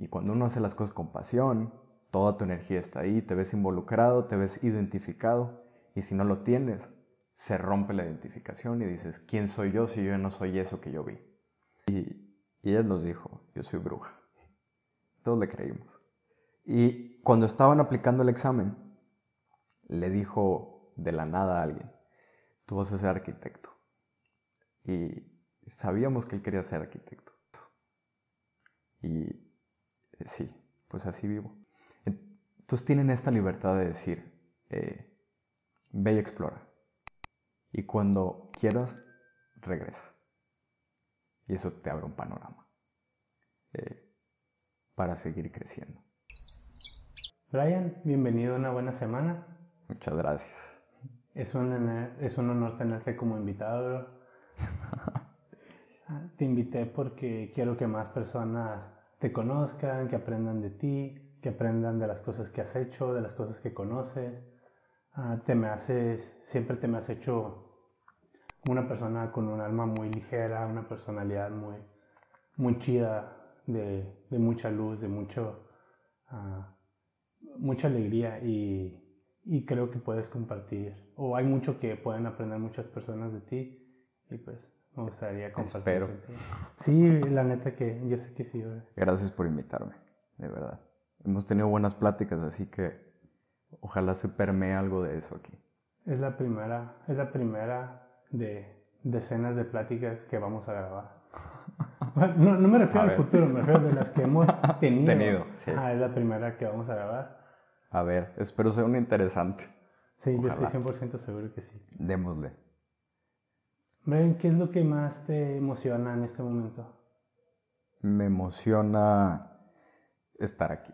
Y cuando uno hace las cosas con pasión, toda tu energía está ahí, te ves involucrado, te ves identificado. Y si no lo tienes, se rompe la identificación y dices, ¿quién soy yo si yo no soy eso que yo vi? Y, y él nos dijo, yo soy bruja. Todos le creímos. Y cuando estaban aplicando el examen, le dijo de la nada a alguien, tú vas a ser arquitecto. Y sabíamos que él quería ser arquitecto. Y sí, pues así vivo. Entonces tienen esta libertad de decir, eh, ve y explora. Y cuando quieras, regresa. Y eso te abre un panorama eh, para seguir creciendo. Brian, bienvenido a una buena semana. Muchas gracias. Es un, es un honor tenerte como invitado. te invité porque quiero que más personas te conozcan, que aprendan de ti, que aprendan de las cosas que has hecho, de las cosas que conoces. Ah, te me haces, siempre te me has hecho una persona con un alma muy ligera, una personalidad muy, muy chida, de, de mucha luz, de mucho, ah, mucha alegría y, y, creo que puedes compartir, o hay mucho que pueden aprender muchas personas de ti y pues me gustaría compartir. Espero. Sí, la neta que yo sé que sí. Gracias por invitarme, de verdad. Hemos tenido buenas pláticas, así que ojalá se permee algo de eso aquí. Es la primera, es la primera de decenas de pláticas que vamos a grabar. No, no me refiero al futuro, me refiero de las que hemos tenido. tenido sí. Ah, es la primera que vamos a grabar. A ver, espero sea una interesante. Sí, yo estoy 100% seguro que sí. Démosle. Brian, ¿qué es lo que más te emociona en este momento? Me emociona estar aquí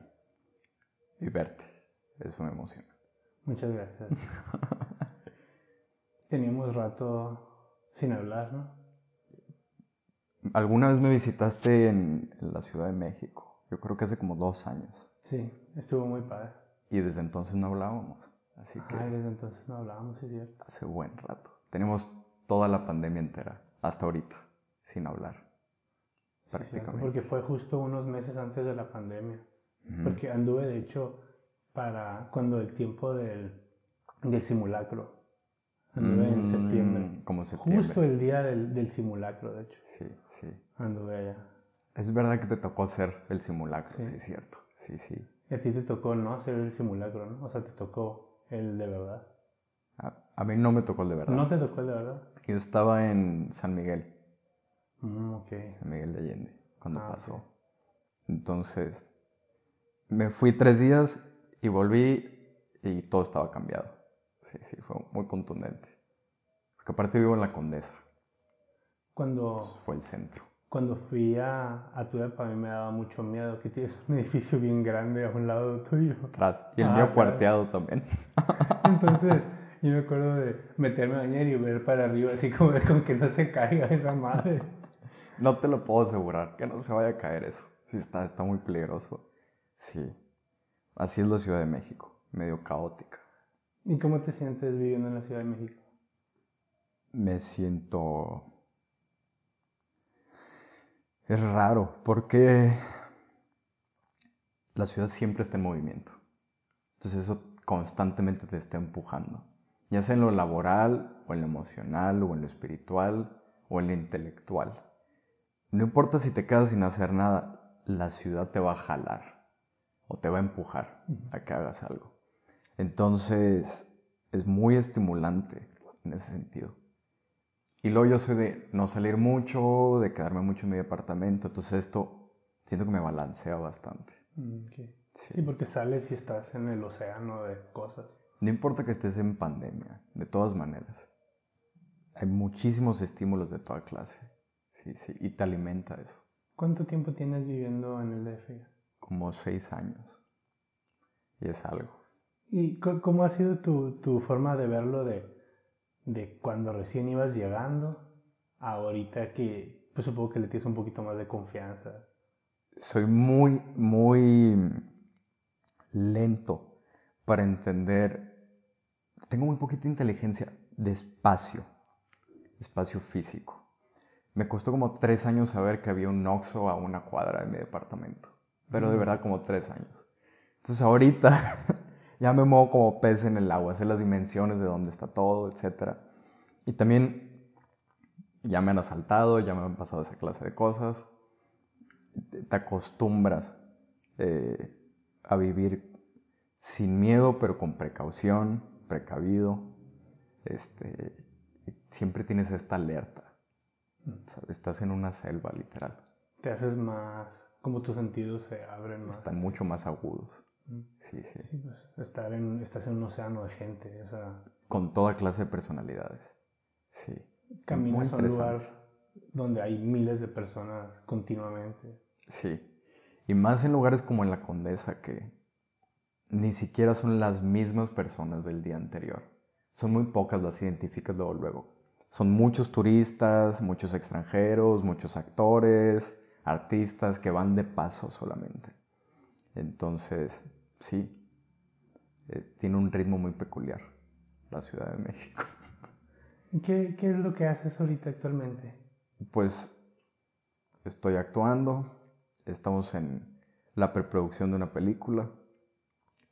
y verte. Eso me emociona. Muchas gracias. Teníamos rato sin hablar, ¿no? Alguna vez me visitaste en, la Ciudad de México. Yo creo que hace como dos años. Sí, estuvo muy padre. Y desde entonces no hablábamos. Así que. Ay, desde entonces no hablábamos, sí, es cierto. Hace buen rato. Tenemos toda la pandemia entera, hasta ahorita, sin hablar. prácticamente. porque fue justo unos meses antes de la pandemia. Porque anduve, de hecho, para cuando el tiempo del, del simulacro. Anduve en Mm, septiembre. Como septiembre. Justo el día del, del simulacro, de hecho. Sí, sí. Anduve allá. Es verdad que te tocó hacer el simulacro, Sí. sí, es cierto. Sí, sí. Y a ti te tocó no hacer el simulacro, ¿no? O sea, te tocó el de verdad. A, a mí no me tocó el de verdad. ¿No te tocó el de verdad? Yo estaba en San Miguel, Mm, ok. San Miguel de Allende, cuando Ah, pasó. ok. Entonces, me fui tres días y volví y todo estaba cambiado. Sí, sí, fue muy contundente. Porque aparte vivo en la Condesa, Cuando, fue el centro. cuando fui a, a tu depa, a mí me daba mucho miedo que tienes un edificio bien grande a un lado tuyo. Atrás. Y el Ah, mío claro. cuarteado también. Entonces, yo me acuerdo de meterme a bañar y ver para arriba, así como de con que no se caiga esa madre. No te lo puedo asegurar, que no se vaya a caer eso. Sí, está, está muy peligroso. Sí. Así es la Ciudad de México, medio caótica. ¿Y cómo te sientes viviendo en la Ciudad de México? Me siento... Es raro, porque la ciudad siempre está en movimiento. Entonces eso constantemente te está empujando. Ya sea en lo laboral, o en lo emocional, o en lo espiritual, o en lo intelectual. No importa si te quedas sin hacer nada, la ciudad te va a jalar o te va a empujar a que hagas algo. Entonces es muy estimulante en ese sentido. Y luego yo soy de no salir mucho, de quedarme mucho en mi departamento, entonces esto siento que me balancea bastante. Mm, ok. Sí. Sí, porque sales y estás en el océano de cosas. No importa que estés en pandemia, de todas maneras. Hay muchísimos estímulos de toda clase. Sí, sí, y te alimenta eso. ¿Cuánto tiempo tienes viviendo en el DF? Como seis años. Y es algo. ¿Y cómo ha sido tu, tu forma de verlo de, de cuando recién ibas llegando a ahorita que pues supongo que le tienes un poquito más de confianza? Soy muy, muy lento para entender. Tengo muy poquita inteligencia de espacio, espacio físico. Me costó como tres años saber que había un Oxxo a una cuadra de mi departamento. pero de verdad como tres años. Entonces ahorita ya me muevo como pez en el agua, sé las dimensiones de dónde está todo, etc. Y también ya me han asaltado, ya me han pasado esa clase de cosas. Te acostumbras eh, a vivir sin miedo, pero con precaución, precavido. Este, siempre tienes esta alerta. Estás en una selva, literal. Te haces más, como tus sentidos se abren más. Están mucho más agudos. Sí, sí. Pues, estar en, estás en un océano de gente. O sea, Con toda clase de personalidades. Sí. Caminas a un lugar donde hay miles de personas continuamente. Sí. Y más en lugares como en la Condesa que ni siquiera son las mismas personas del día anterior. Son muy pocas las identificas luego luego. Son muchos turistas, muchos extranjeros, muchos actores, artistas que van de paso solamente. Entonces, sí, eh, tiene un ritmo muy peculiar la Ciudad de México. ¿Qué, ¿Qué es lo que haces ahorita actualmente? Pues estoy actuando, estamos en la preproducción de una película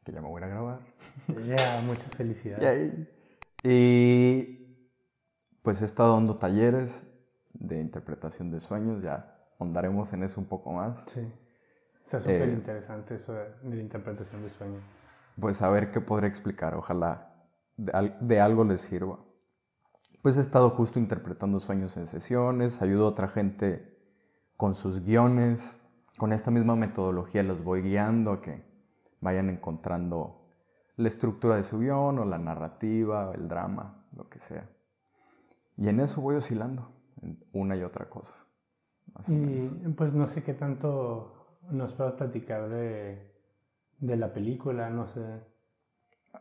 que ya me voy a grabar. Ya, muchas felicidades. Y pues he estado dando talleres de interpretación de sueños, ya ahondaremos en eso un poco más. Sí. Está súper eh, interesante eso de, la interpretación de sueños. Pues a ver qué podré explicar, ojalá de, de, algo les sirva. Pues he estado justo interpretando sueños en sesiones, ayudo a otra gente con sus guiones, con esta misma metodología los voy guiando a que vayan encontrando la estructura de su guion o la narrativa, el drama, lo que sea. Y en eso voy oscilando, en una y otra cosa. y pues no sé qué tanto nos puedes platicar de, de, la película, no sé.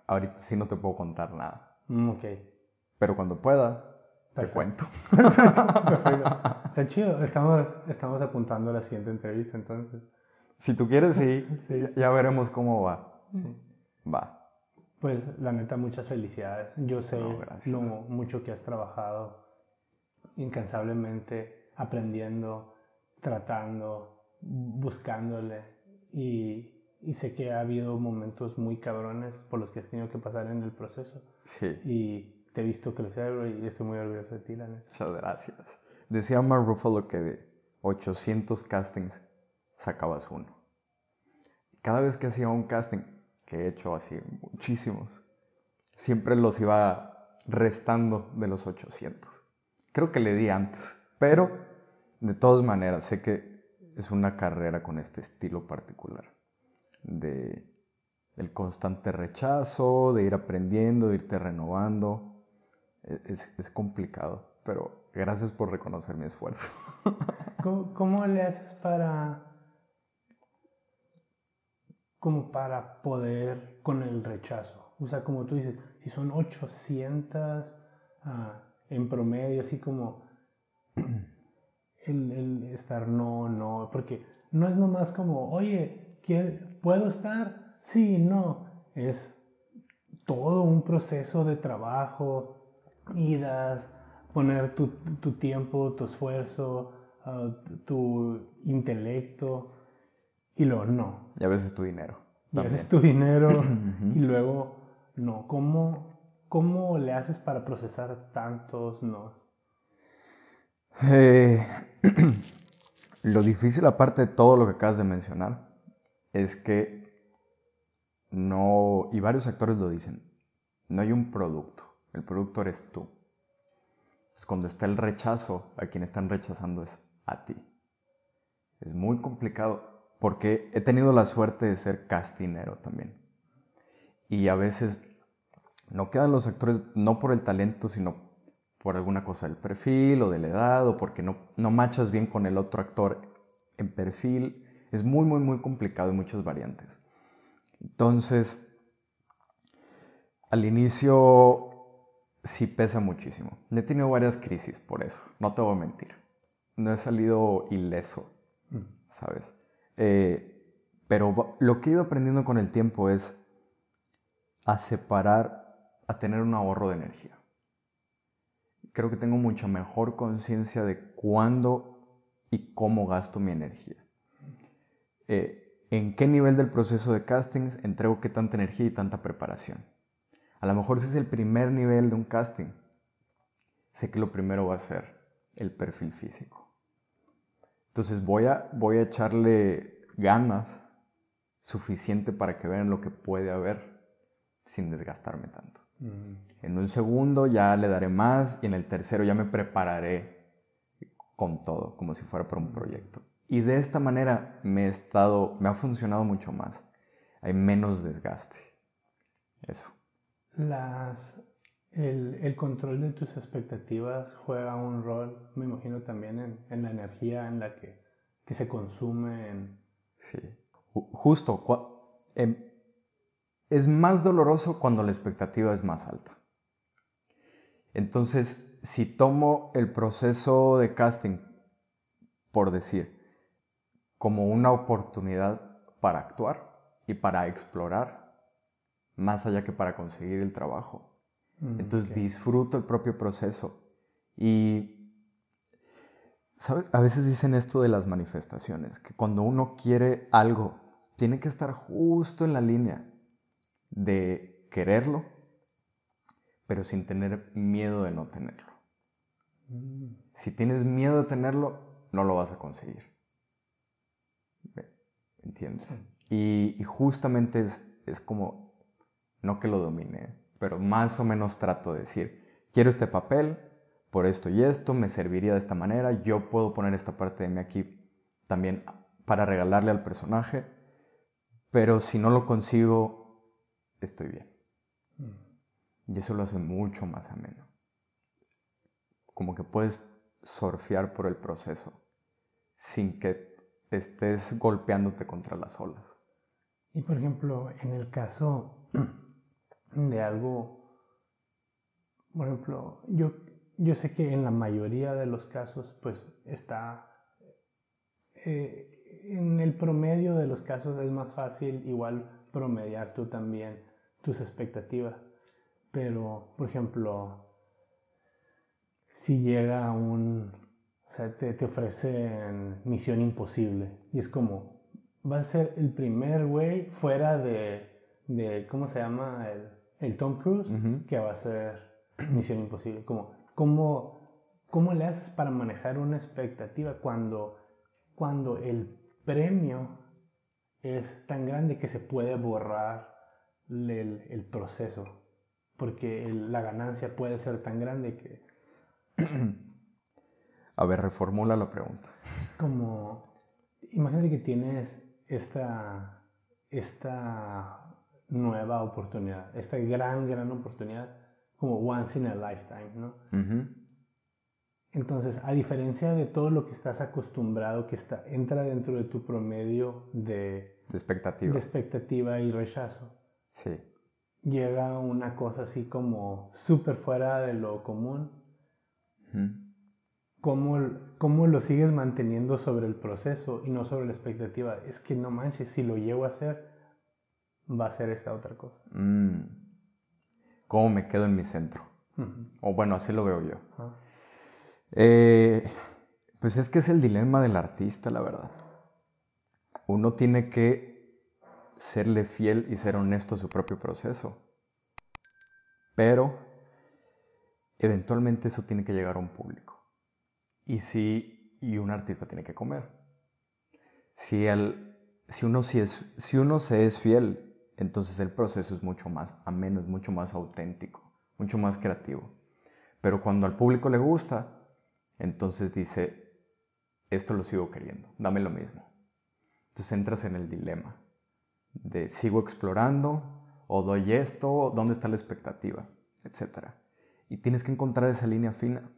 Ahorita sí no te puedo contar nada. Mm, ok. Pero cuando pueda, te cuento. Está chido, estamos, estamos apuntando a la siguiente entrevista entonces. Si tú quieres, sí. Ya, veremos cómo va. Sí. Va. Pues la neta, muchas felicidades. Yo sé lo mucho que has trabajado incansablemente, aprendiendo, tratando, buscándole. Y, y, sé que ha habido momentos muy cabrones por los que has tenido que pasar en el proceso. Sí. Y te he visto crecer y estoy muy orgulloso de ti, la neta. Muchas gracias. Decía Mark Ruffalo que de 800 castings sacabas uno. Cada vez que hacía un casting, he hecho así muchísimos, siempre los iba restando de los 800. Creo que le di antes, pero de todas maneras sé que es una carrera con este estilo particular de el constante rechazo, de ir aprendiendo, de irte renovando. E-, es, complicado, pero gracias por reconocer mi esfuerzo. ¿Cómo, ¿Cómo, le haces para como para poder con el rechazo. O sea, como tú dices, si son 800 ah, en promedio, así como el, estar no, no, porque no es nomás como, oye, ¿puedo estar? Sí, no, es todo un proceso de trabajo, idas, poner tu, tu tiempo, tu esfuerzo, ah, tu intelecto y luego no. Y a veces tu dinero. Y a veces tu dinero y luego no. ¿Cómo, ¿Cómo le haces para procesar tantos no? Eh, lo difícil, aparte de todo lo que acabas de mencionar, es que no, y varios actores lo dicen, no hay un producto, el producto eres tú. Es cuando está el rechazo, a quien están rechazando es a ti. Es muy complicado porque he tenido la suerte de ser castinero también. Y a veces no quedan los actores no por el talento, sino por alguna cosa del perfil o de la edad o porque no, no machas bien con el otro actor en perfil. Es muy, muy, muy complicado y muchas variantes. Entonces, al inicio sí pesa muchísimo. He tenido varias crisis por eso, no te voy a mentir. No he salido ileso, mm. ¿sabes? Eh, pero lo que he ido aprendiendo con el tiempo es a separar, a tener un ahorro de energía. Creo que tengo mucha mejor conciencia de cuándo y cómo gasto mi energía. Eh, en qué nivel del proceso de castings entrego qué tanta energía y tanta preparación. A lo mejor si es el primer nivel de un casting, sé que lo primero va a ser el perfil físico. Entonces voy a, voy a echarle ganas suficiente para que vean lo que puede haber sin desgastarme tanto. Mm. En un segundo ya le daré más y en el tercero ya me prepararé con todo, como si fuera para un mm. proyecto. Y de esta manera me, he estado, me ha funcionado mucho más. Hay menos desgaste. Eso. Las, el, control de tus expectativas juega un rol, me imagino, también en, la energía en la que, se consume. En... Sí. Justo. Em, es más doloroso cuando la expectativa es más alta. Entonces, si tomo el proceso de casting, por decir, como una oportunidad para actuar y para explorar, más allá que para conseguir el trabajo. Mm, Entonces disfruto el propio proceso. Y, ¿sabes? A veces dicen esto de las manifestaciones, que cuando uno quiere algo, tiene que estar justo en la línea de quererlo, pero sin tener miedo de no tenerlo. Mm. Si tienes miedo de tenerlo, no lo vas a conseguir. ¿Entiendes? Y, justamente es, es, como, no que lo domine, pero más o menos trato de decir, quiero este papel por esto y esto, me serviría de esta manera, yo puedo poner esta parte de mí aquí también para regalarle al personaje, pero si no lo consigo, estoy bien. Mm. Y eso lo hace mucho más ameno. Como que puedes surfear por el proceso sin que estés golpeándote contra las olas. Y por ejemplo, en el caso de algo, por ejemplo, yo, yo sé que en la mayoría de los casos, pues está, eh, en el promedio de los casos es más fácil igual promediar tú también tus expectativas. Pero, por ejemplo, si llega un, o sea, te, te ofrecen Misión Imposible. Y es como, va a ser el primer güey fuera de, de, ¿cómo se llama? El, el Tom Cruise, que va a ser Misión Imposible. Como, ¿cómo, ¿Cómo le haces para manejar una expectativa cuando, cuando el premio es tan grande que se puede borrar el, el proceso? Porque la ganancia puede ser tan grande que... A ver, reformula la pregunta. Como, imagínate que tienes esta, esta nueva oportunidad, esta gran, gran oportunidad, como once in a lifetime, ¿no? Entonces, a diferencia de todo lo que estás acostumbrado, que está, entra dentro de tu promedio de, de expectativa. de expectativa y rechazo. Sí. Llega una cosa así como súper fuera de lo común cómo, cómo lo sigues manteniendo sobre el proceso y no sobre la expectativa. Es que no manches, si lo llevo a hacer, va a ser esta otra cosa. Mm. ¿Cómo me quedo en mi centro? O bueno, así lo veo yo. Eh, pues es que es el dilema del artista, la verdad. Uno tiene que serle fiel y ser honesto a su propio proceso. Pero eventualmente eso tiene que llegar a un público. Y si y un artista tiene que comer. Si, el, si, uno, si, es, si uno se es fiel, entonces el proceso es mucho más ameno, es mucho más auténtico, mucho más creativo. Pero cuando al público le gusta, entonces dice, esto lo sigo queriendo, dame lo mismo. Entonces entras en el dilema de sigo explorando o doy esto, dónde está la expectativa, etc. Y tienes que encontrar esa línea fina.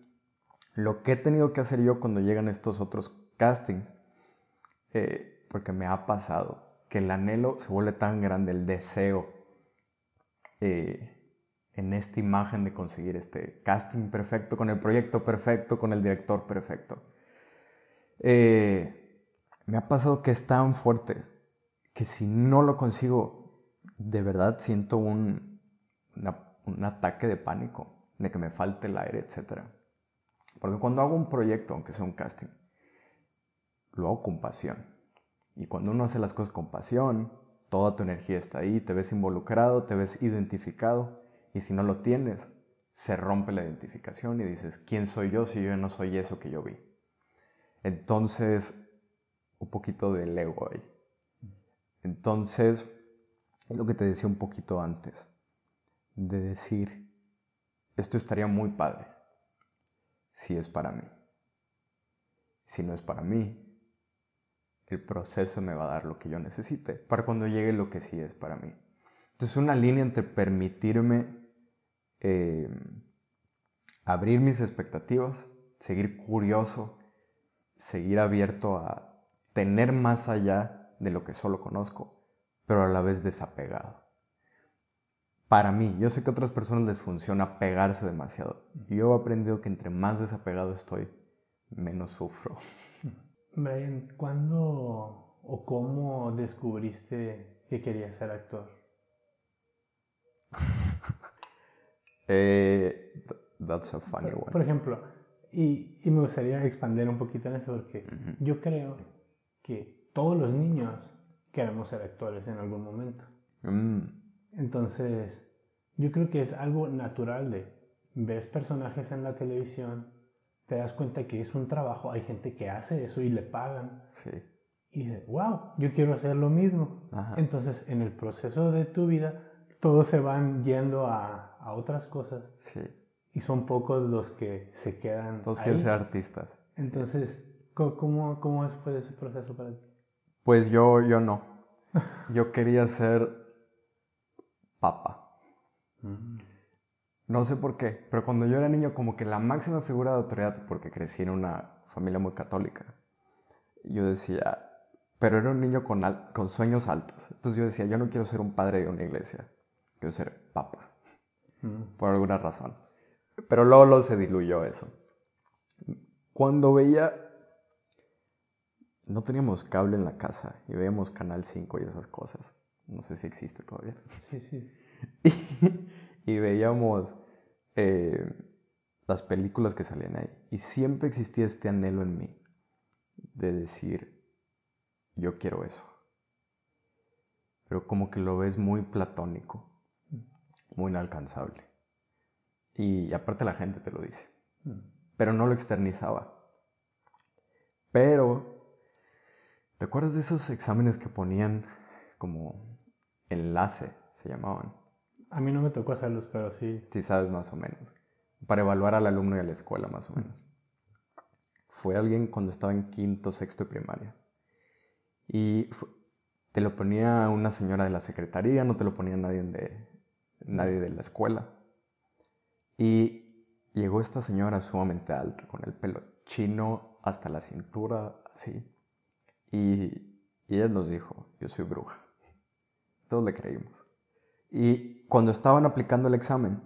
Lo que he tenido que hacer yo cuando llegan estos otros castings, eh, porque me ha pasado que el anhelo se vuelve tan grande, el deseo eh, en esta imagen de conseguir este casting perfecto, con el proyecto perfecto, con el director perfecto. Eh, me ha pasado que es tan fuerte que si no lo consigo, de verdad siento un, un ataque de pánico, de que me falte el aire, etcétera. Porque cuando hago un proyecto, aunque sea un casting, lo hago con pasión. Y cuando uno hace las cosas con pasión, toda tu energía está ahí, te ves involucrado, te ves identificado, y si no lo tienes, se rompe la identificación y dices, ¿quién soy yo si yo no soy eso que yo vi? Entonces, un poquito del ego ahí. Entonces, es lo que te decía un poquito antes, de decir, esto estaría muy padre si es para mí. Si no es para mí, el proceso me va a dar lo que yo necesite para cuando llegue lo que sí es para mí. Entonces una línea entre permitirme eh, abrir mis expectativas, seguir curioso, seguir abierto a tener más allá de lo que solo conozco, pero a la vez desapegado. Para mí, yo sé que a otras personas les funciona pegarse demasiado. Yo he aprendido que entre más desapegado estoy, menos sufro. Brian, ¿cuándo o cómo descubriste que querías ser actor? eh, that's a funny one. Por ejemplo, y, y, me gustaría expandir un poquito en eso porque yo creo que todos los niños queremos ser actores en algún momento. Mm. Entonces, yo creo que es algo natural de ves personajes en la televisión, te das cuenta que es un trabajo, hay gente que hace eso y le pagan. Sí. Y dices, wow, yo quiero hacer lo mismo. Ajá. Entonces, en el proceso de tu vida, todos se van yendo a, a otras cosas. Sí. Y son pocos los que se quedan. Todos quieren ser artistas. Entonces, ¿cómo, cómo fue ese proceso para ti? Pues yo, yo no. Yo quería ser papa. Mm. No sé por qué, pero cuando yo era niño como que la máxima figura de autoridad, porque crecí en una familia muy católica, yo decía, pero era un niño con, con sueños altos. Entonces yo decía, yo no quiero ser un padre de una iglesia, quiero ser papa, Mm. por alguna razón. Pero luego, luego se diluyó eso. Cuando veía, no teníamos cable en la casa y veíamos Canal 5 y esas cosas. No sé si existe todavía. Sí, sí. y, y veíamos eh, las películas que salían ahí. Y siempre existía este anhelo en mí de decir, yo quiero eso. Pero como que lo ves muy platónico, muy inalcanzable. Y aparte la gente te lo dice. Mm. Pero no lo externizaba. Pero, ¿te acuerdas de esos exámenes que ponían como enlace, se llamaban? A mí no me tocó hacerlos, pero sí. Si sabes más o menos. Para evaluar al alumno y a la escuela más o menos. Fue alguien cuando estaba en quinto, sexto y primaria. Y te lo ponía una señora de la secretaría, no te lo ponía nadie de, nadie de la escuela. Y llegó esta señora sumamente alta, con el pelo chino hasta la cintura, así. Y, y ella nos dijo, yo soy bruja. Todos le creímos. Y cuando estaban aplicando el examen,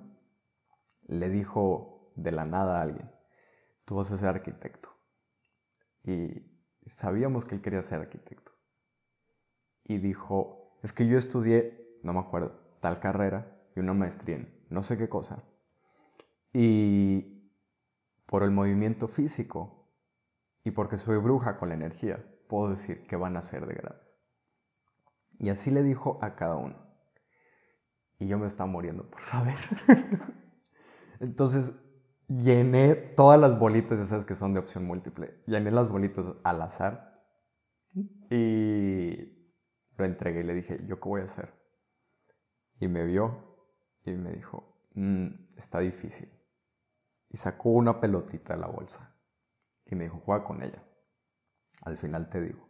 le dijo de la nada a alguien, tú vas a ser arquitecto. Y sabíamos que él quería ser arquitecto. Y dijo, es que yo estudié, no me acuerdo, tal carrera y una maestría en no sé qué cosa. Y por el movimiento físico y porque soy bruja con la energía, puedo decir que van a ser de grandes. Y así le dijo a cada uno. Y yo me estaba muriendo por saber. Entonces llené todas las bolitas, esas que son de opción múltiple. Llené las bolitas al azar. Y lo entregué y le dije, ¿yo qué voy a hacer? Y me vio y me dijo, "Mm, está difícil. Y sacó una pelotita de la bolsa. Y me dijo, juega con ella. Al final te digo.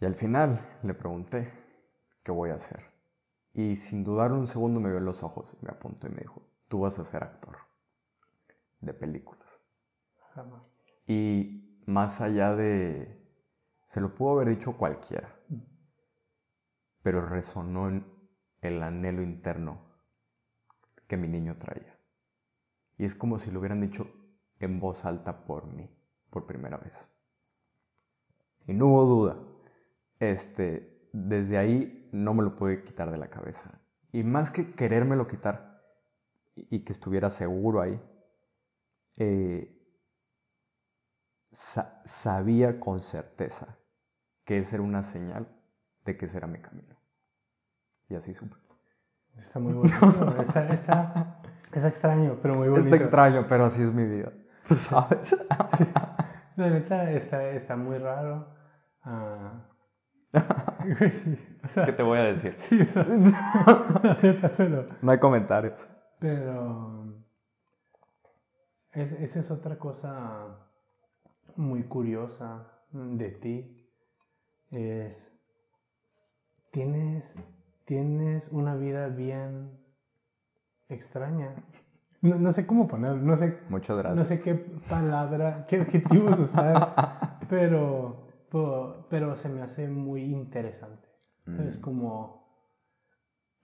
Y al final le pregunté, ¿qué voy a hacer? Y sin dudar un segundo me vio en los ojos, me apuntó y me dijo, tú vas a ser actor de películas. Jamás. Y más allá de... Se lo pudo haber dicho cualquiera, pero resonó en el anhelo interno que mi niño traía. Y es como si lo hubieran dicho en voz alta por mí, por primera vez. Y no hubo duda. Este, desde ahí no me lo pude quitar de la cabeza. Y más que querérmelo quitar y que estuviera seguro ahí, eh, sa- sabía con certeza que esa era una señal de que ese era mi camino. Y así supe. Está muy bonito. está, está, es extraño, pero muy bonito. Está extraño, pero así es mi vida. ¿Tú sabes? La neta está, está muy raro. Ah, ¿Qué te voy a decir? Sí, o sea, la neta, pero, No hay comentarios. pero es- esa es otra cosa muy curiosa de ti. Es, tienes, tienes una vida bien extraña. No, no sé cómo ponerlo, no sé Muchas No gracias. sé qué palabra, qué adjetivos usar, pero, pero, pero se me hace muy interesante. Es Mm. como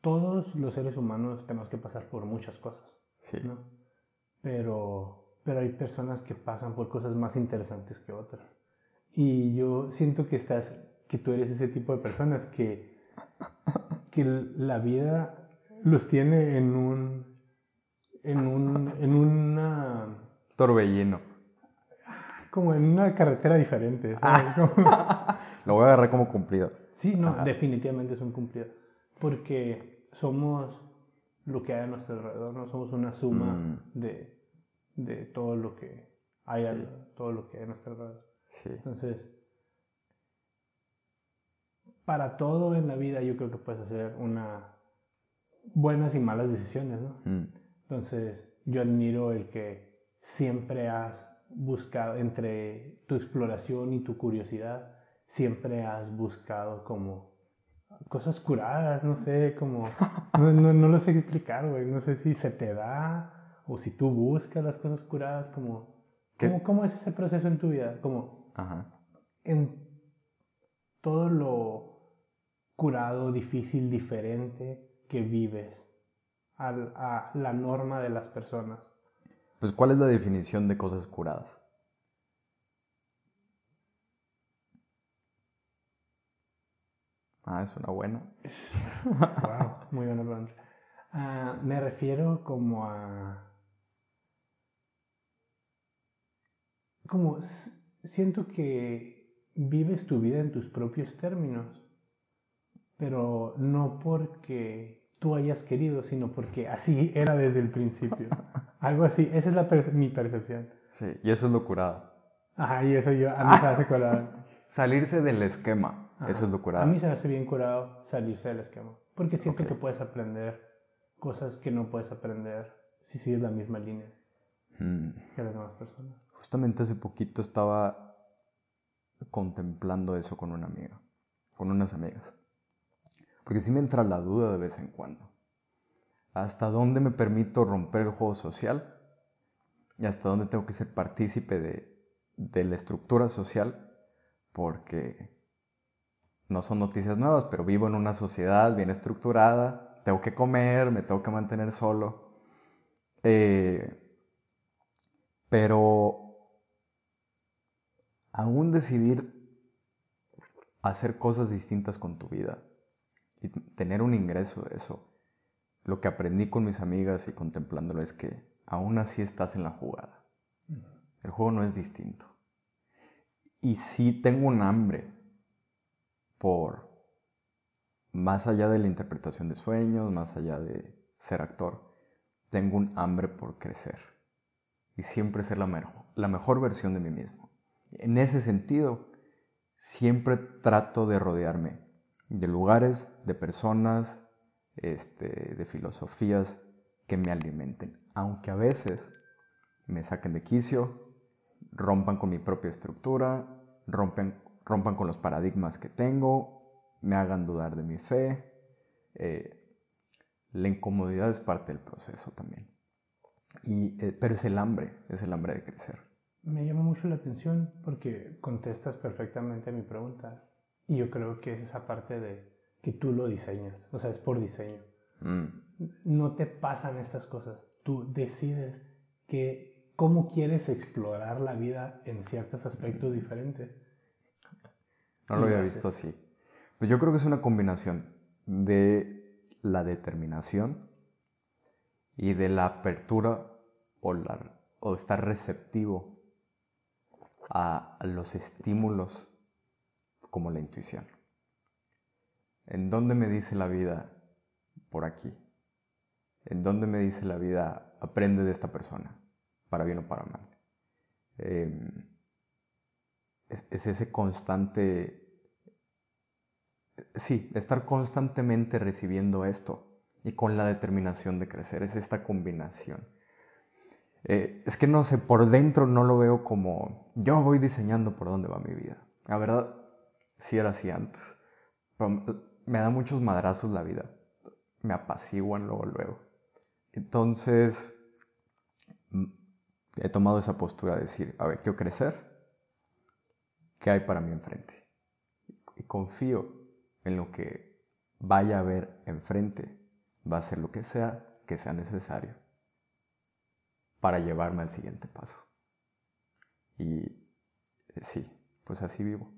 todos los seres humanos tenemos que pasar por muchas cosas, Sí. ¿no? Pero, pero hay personas que pasan por cosas más interesantes que otras. Y yo siento que estás, que tú eres ese tipo de personas que, que la vida los tiene en un, en un, en una Torbellino. Como en una carretera diferente. ¿sabes? Como- Lo voy a agarrar como cumplido. sí, no, Ajá. definitivamente es un cumplido. Porque somos lo que hay a nuestro alrededor, ¿no? Somos una suma Mm. de, de todo lo que hay, Sí. al- todo lo que hay a nuestro alrededor. Sí. Entonces, para todo en la vida yo creo que puedes hacer una buenas y malas decisiones, ¿no? Mm. Entonces, yo admiro el que siempre has buscado, entre tu exploración y tu curiosidad, siempre has buscado como cosas curadas, no sé, como, no, no, no lo sé explicar, güey, no sé si se te da o si tú buscas las cosas curadas, como. ¿cómo, cómo es ese proceso en tu vida? Como, Ajá. en todo lo curado, difícil, diferente que vives a la norma de las personas. Pues, ¿cuál es la definición de cosas curadas? Ah, es una buena. Wow, muy buena pregunta. Ah, me refiero como a... Como siento que vives tu vida en tus propios términos, pero no porque tú hayas querido, sino porque así era desde el principio. Algo así, esa es la perce- mi percepción. Sí, y eso es lo curado. Ajá, y eso yo, a mí se me hace curado. Salirse del esquema, Ajá. eso es lo curado. A mí se me hace bien curado salirse del esquema. Porque siento Ok. que puedes aprender cosas que no puedes aprender si sigues la misma línea Mm. que las demás personas. Justamente hace poquito estaba contemplando eso con una amiga, con unas amigas. Porque sí me entra la duda de vez en cuando. ¿Hasta dónde me permito romper el juego social? ¿Y hasta dónde tengo que ser partícipe de, la estructura social? Porque no son noticias nuevas, pero vivo en una sociedad bien estructurada, tengo que comer, me tengo que mantener solo. Eh, pero aún decidir hacer cosas distintas con tu vida y tener un ingreso de eso, lo que aprendí con mis amigas y contemplándolo es que aún así estás en la jugada. El juego no es distinto. Y sí tengo un hambre por, más allá de la interpretación de sueños, más allá de ser actor, tengo un hambre por crecer y siempre ser la, mejo- la mejor versión de mí mismo. En ese sentido, siempre trato de rodearme de lugares, de personas, este, de filosofías que me alimenten, aunque a veces me saquen de quicio, rompan con mi propia estructura, rompen, rompan con los paradigmas que tengo, me hagan dudar de mi fe. eh, la incomodidad es parte del proceso también. Y, eh, pero es el hambre, es el hambre de crecer. Me llama mucho la atención porque contestas perfectamente a mi pregunta. Y yo creo que es esa parte de que tú lo diseñas. O sea, es por diseño. Mm, No te pasan estas cosas. Tú decides que, cómo quieres explorar la vida en ciertos aspectos diferentes. No lo había haces. visto así. Pues yo creo que es una combinación de la determinación y de la apertura o, la- o estar receptivo a los estímulos como la intuición. ¿En dónde me dice la vida por aquí? ¿En dónde me dice la vida aprende de esta persona, para bien o para mal? Es, es, ese constante, sí, estar constantemente recibiendo esto y con la determinación de crecer, es esta combinación. Eh, es que no sé, por dentro no lo veo como yo voy diseñando por dónde va mi vida. La verdad, sí era así antes. Me da muchos madrazos la vida. Me apaciguan luego, luego. Entonces, he tomado esa postura de decir, a ver, quiero crecer. ¿Qué hay para mí enfrente? Y confío en lo que vaya a haber enfrente. Va a ser lo que sea que sea necesario para llevarme al siguiente paso. Y eh, sí, pues así vivo.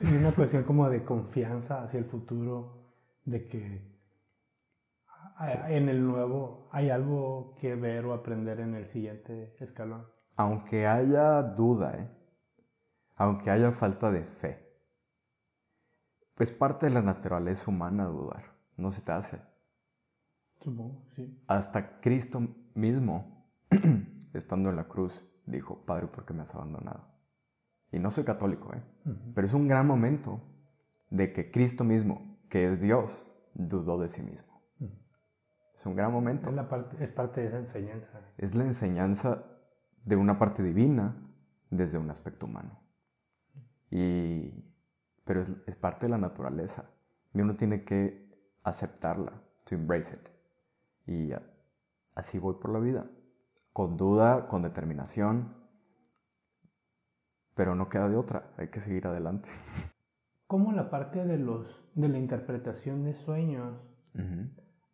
Y una cuestión como de confianza hacia el futuro, de que en el nuevo hay algo que ver o aprender en el siguiente escalón. Aunque haya duda, ¿eh? aunque haya falta de fe, pues parte de la naturaleza humana dudar, no se te hace. Supongo, sí. Hasta Cristo mismo, estando en la cruz, dijo, Padre, ¿por qué me has abandonado? Y no soy católico, ¿eh? pero es un gran momento de que Cristo mismo, que es Dios, dudó de sí mismo. Es un gran momento. Es, la parte, es parte de esa enseñanza. Es la enseñanza de una parte divina desde un aspecto humano. Y, pero es, es parte de la naturaleza. Y uno tiene que aceptarla, to embrace it. Y así voy por la vida. Con duda, con determinación. Pero no queda de otra, hay que seguir adelante. ¿Cómo la parte de, los, de la interpretación de sueños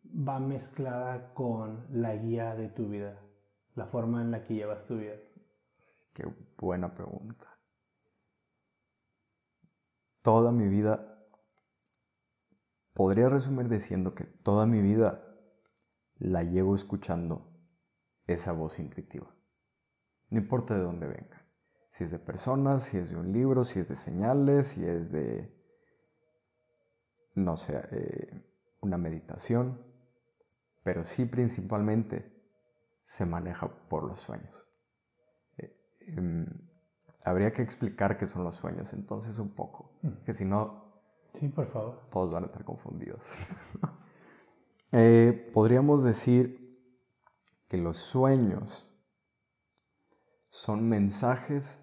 va mezclada con la guía de tu vida, la forma en la que llevas tu vida? Qué buena pregunta. Toda mi vida, podría resumir diciendo que toda mi vida la llevo escuchando esa voz intuitiva. No importa de dónde venga. Si es de personas, si es de un libro, si es de señales, si es de, no sé, eh, una meditación pero sí principalmente se maneja por los sueños. Eh, em, habría que explicar qué son los sueños entonces un poco, mm. que si no... Sí, por favor. Todos van a estar confundidos. Eh, podríamos decir que los sueños son mensajes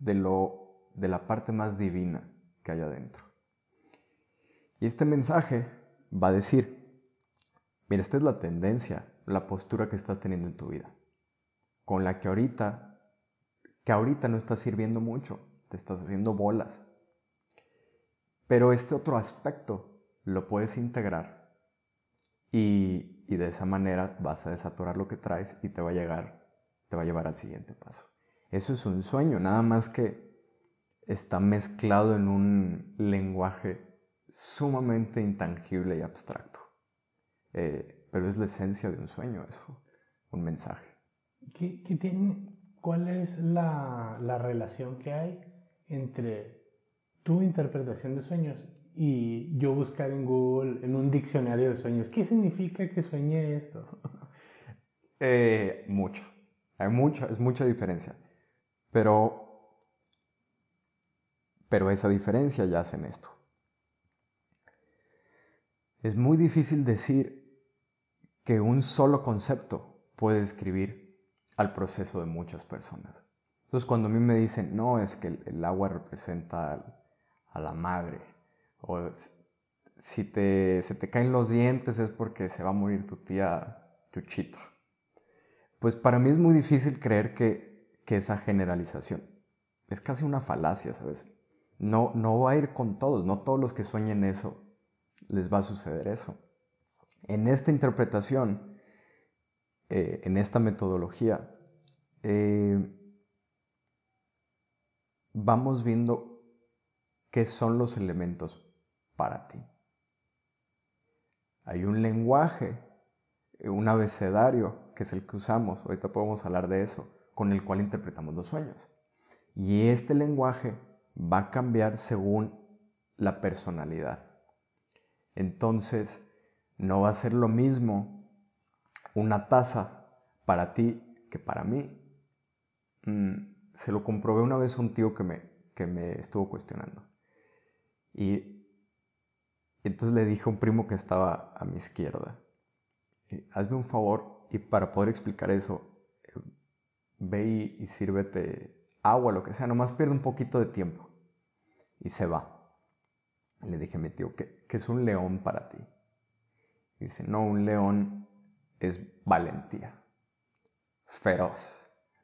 de, lo, de la parte más divina que hay adentro. Y este mensaje va a decir, Mira, esta es la tendencia, la postura que estás teniendo en tu vida, con la que ahorita, que ahorita no estás sirviendo mucho, te estás haciendo bolas. Pero este otro aspecto lo puedes integrar y, y de esa manera vas a desaturar lo que traes y te va a llegar, te va a llevar al siguiente paso. Eso es un sueño, nada más que está mezclado en un lenguaje sumamente intangible y abstracto. Eh, pero es la esencia de un sueño eso, un mensaje. ¿Qué, qué tiene, ¿Cuál es la, la, relación que hay entre tu interpretación de sueños y yo buscar en Google, en un diccionario de sueños, qué significa que sueñe esto? eh, mucho, hay mucha, es mucha diferencia, pero, pero esa diferencia ya en esto. Es muy difícil decir que un solo concepto puede escribir al proceso de muchas personas. Entonces cuando a mí me dicen, no, es que el, agua representa a la madre, o si te, se te caen los dientes es porque se va a morir tu tía Chuchito. Pues para mí es muy difícil creer que, que esa generalización es casi una falacia, ¿sabes? No, no va a ir con todos, no todos los que sueñen eso les va a suceder eso. En esta interpretación, eh, en esta metodología, eh, vamos viendo qué son los elementos para ti. Hay un lenguaje, un abecedario, que es el que usamos, ahorita podemos hablar de eso, con el cual interpretamos los sueños. Y este lenguaje va a cambiar según la personalidad. Entonces, no va a ser lo mismo una taza para ti que para mí. Mm, se lo comprobé una vez un tío que me, que me estuvo cuestionando. Y entonces le dije a un primo que estaba a mi izquierda, eh, hazme un favor y para poder explicar eso, ve y, sírvete agua, lo que sea, nomás pierde un poquito de tiempo y se va. Le dije a mi tío, ¿qué, es un león para ti? dice, no, un león es valentía, feroz,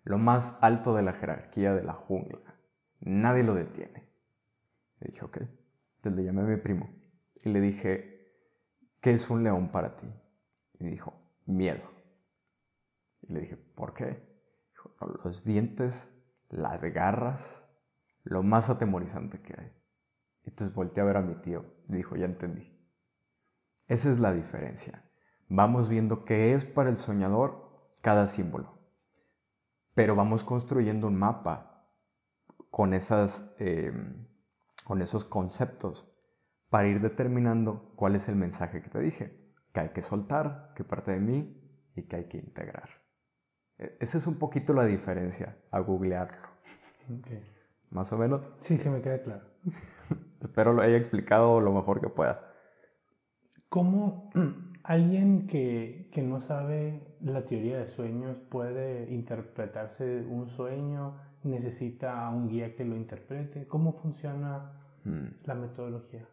lo más alto de la jerarquía de la jungla. Nadie lo detiene. Le dije, ok. Entonces le llamé a mi primo y le dije, ¿qué es un león para ti? Y dijo, miedo. Y le dije, ¿por qué? Los dientes, las garras, lo más atemorizante que hay. Entonces volteé a ver a mi tío y dijo, ya entendí. Esa es la diferencia. Vamos viendo qué es para el soñador cada símbolo. Pero vamos construyendo un mapa con, esas, em, con esos conceptos para ir determinando cuál es el mensaje que te dije. Que hay que soltar, que parte de mí y que hay que integrar. E, esa es un poquito la diferencia a googlearlo. ¿Más o menos? Sí, sí, me queda claro. Espero lo haya explicado lo mejor que pueda. ¿Cómo alguien que, que, no sabe la teoría de sueños puede interpretarse un sueño? ¿Necesita un guía que lo interprete? ¿Cómo funciona hmm. la metodología?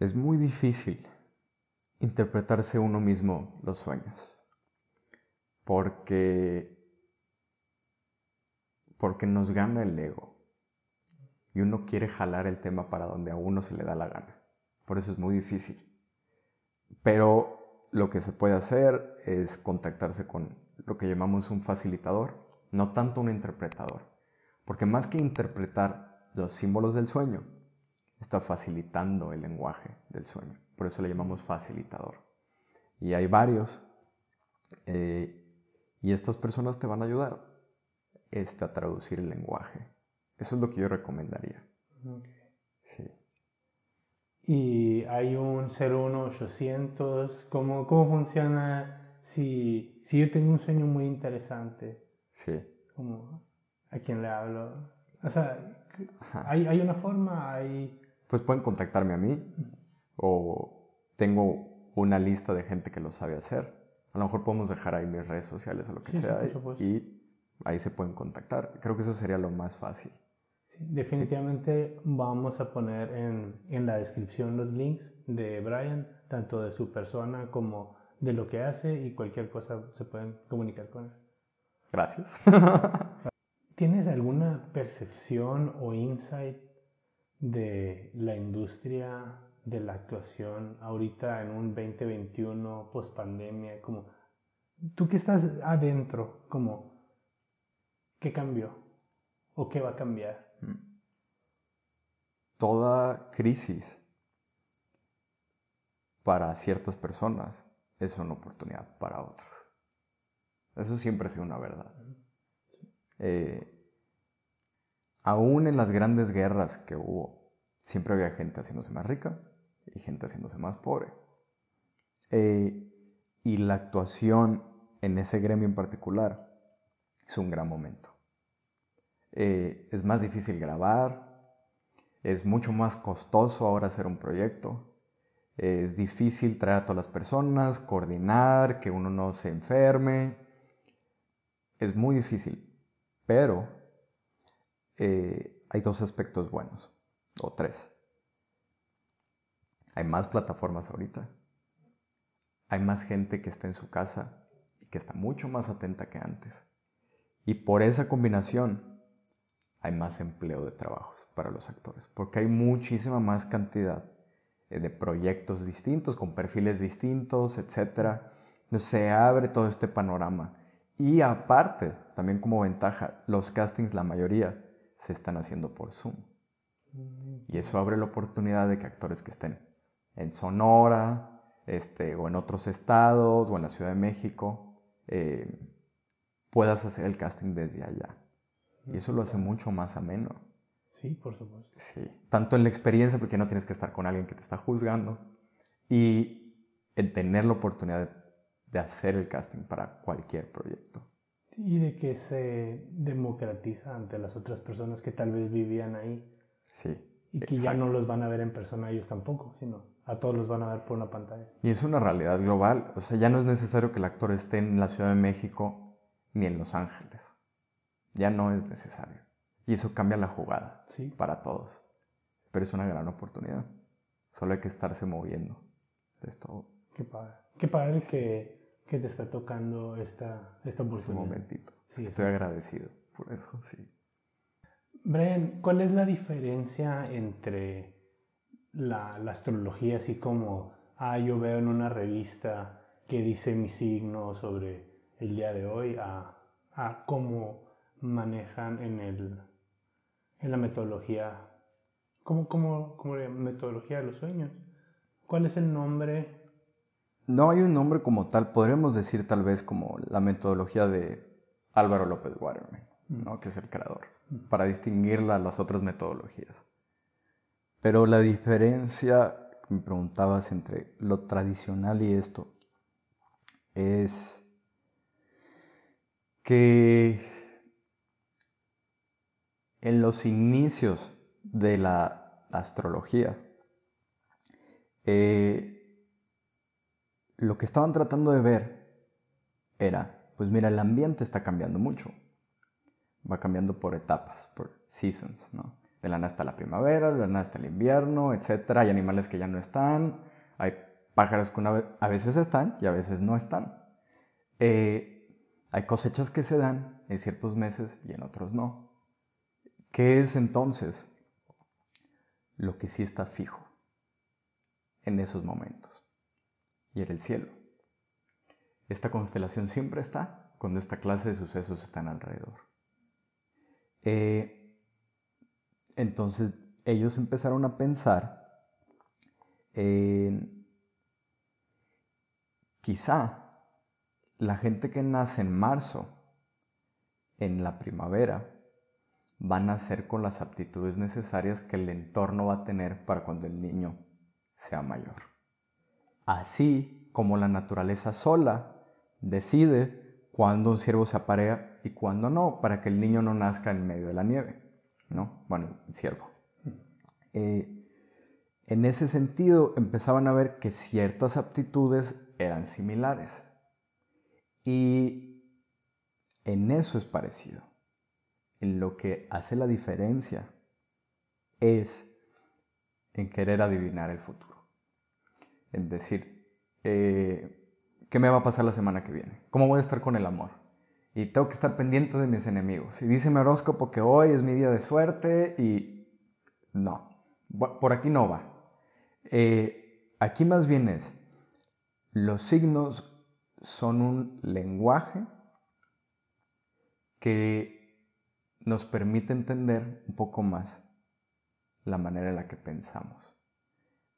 Es muy difícil interpretarse uno mismo los sueños. Porque, porque nos gana el ego y uno quiere jalar el tema para donde a uno se le da la gana. Por eso es muy difícil. Pero lo que se puede hacer es contactarse con lo que llamamos un facilitador, no tanto un interpretador. Porque más que interpretar los símbolos del sueño, está facilitando el lenguaje del sueño. Por eso le llamamos facilitador. Y hay varios. Eh, y estas personas te van a ayudar este, a traducir el lenguaje. Eso es lo que yo recomendaría. Sí. Y hay un 01800, ¿cómo, cómo funciona si, si yo tengo un sueño muy interesante? Sí. ¿A quién le hablo? O sea, ¿hay, ¿hay, una forma? ¿Hay... Pues pueden contactarme a mí o tengo una lista de gente que lo sabe hacer. A lo mejor podemos dejar ahí mis redes sociales o lo que sea y ahí se pueden contactar. Creo que eso sería lo más fácil definitivamente vamos a poner en, en, la descripción los links de Brian, tanto de su persona como de lo que hace y cualquier cosa se pueden comunicar con él. Gracias. ¿Tienes alguna percepción o insight de la industria de la actuación ahorita en un 2021 post pandemia? Como, tú que estás adentro, como, ¿qué cambió? ¿O qué va a cambiar? Toda crisis para ciertas personas es una oportunidad para otras. Eso siempre ha sido una verdad. Eh, aún en las grandes guerras que hubo, siempre había gente haciéndose más rica y gente haciéndose más pobre. Eh, y la actuación en ese gremio en particular es un gran momento. Eh, es más difícil grabar, es mucho más costoso ahora hacer un proyecto, es difícil traer a todas las personas, coordinar, que uno no se enferme, es muy difícil, pero eh, hay dos aspectos buenos, o tres. Hay más plataformas ahorita, hay más gente que está en su casa y que está mucho más atenta que antes. Y por esa combinación, hay más empleo de trabajos para los actores, porque hay muchísima más cantidad eh, de proyectos distintos, con perfiles distintos, etc. Se abre todo este panorama. Y aparte, también como ventaja, los castings, la mayoría, se están haciendo por Zoom. Y eso abre la oportunidad de que actores que estén en Sonora, este, o en otros estados, o en la Ciudad de México, eh, puedas hacer el casting desde allá. Y eso lo hace mucho más ameno. Sí, por supuesto. Sí, tanto en la experiencia, porque no tienes que estar con alguien que te está juzgando, y en tener la oportunidad de hacer el casting para cualquier proyecto. Y de que se democratiza ante las otras personas que tal vez vivían ahí. Sí. Y que ya no los van a ver en persona ellos tampoco, sino a todos los van a ver por una pantalla. Y es una realidad global. O sea, ya no es necesario que el actor esté en la Ciudad de México ni en Los Ángeles. Ya no es necesario. Y eso cambia la jugada Sí. para todos. Pero es una gran oportunidad. Solo hay que estarse moviendo. Es todo. Qué padre. Qué padre que, que te está tocando esta, esta Es un oportunidad. momentito. Sí, Estoy agradecido por eso, sí. Brian, ¿cuál es la diferencia entre la, la astrología, así como, ah, yo veo en una revista que dice mi signo sobre el día de hoy, a, a cómo manejan en, el, en la metodología, ¿cómo, cómo, cómo llaman? metodología de los sueños? ¿Cuál es el nombre? No hay un nombre como tal. Podríamos decir tal vez como la metodología de Álvaro López Waterman, ¿no? que es el creador, para distinguirla a las otras metodologías. Pero la diferencia me preguntabas entre lo tradicional y esto es que en los inicios de la astrología, eh, lo que estaban tratando de ver era, pues mira, el ambiente está cambiando mucho. Va cambiando por etapas, por seasons, ¿no? De la está la primavera, de la está el invierno, etc. Hay animales que ya no están, hay pájaros que a veces están y a veces no están. Eh, hay cosechas que se dan en ciertos meses y en otros no. ¿Qué es entonces lo que sí está fijo en esos momentos? Y era el cielo. Esta constelación siempre está cuando esta clase de sucesos están alrededor. Eh, entonces ellos empezaron a pensar en quizá la gente que nace en marzo, en la primavera, va a nacer con las aptitudes necesarias que el entorno va a tener para cuando el niño sea mayor. Así como la naturaleza sola decide cuándo un ciervo se aparea y cuándo no, para que el niño no nazca en medio de la nieve, ¿no? Bueno, el ciervo. Eh, en ese sentido empezaban a ver que ciertas aptitudes eran similares. Y en eso es parecido. En lo que hace la diferencia es en querer adivinar el futuro. En decir, eh, ¿qué me va a pasar la semana que viene? ¿Cómo voy a estar con el amor? Y tengo que estar pendiente de mis enemigos. Y dice mi horóscopo que hoy es mi día de suerte y no, por aquí no va. Eh, aquí más bien es, los signos son un lenguaje que nos permite entender un poco más la manera en la que pensamos,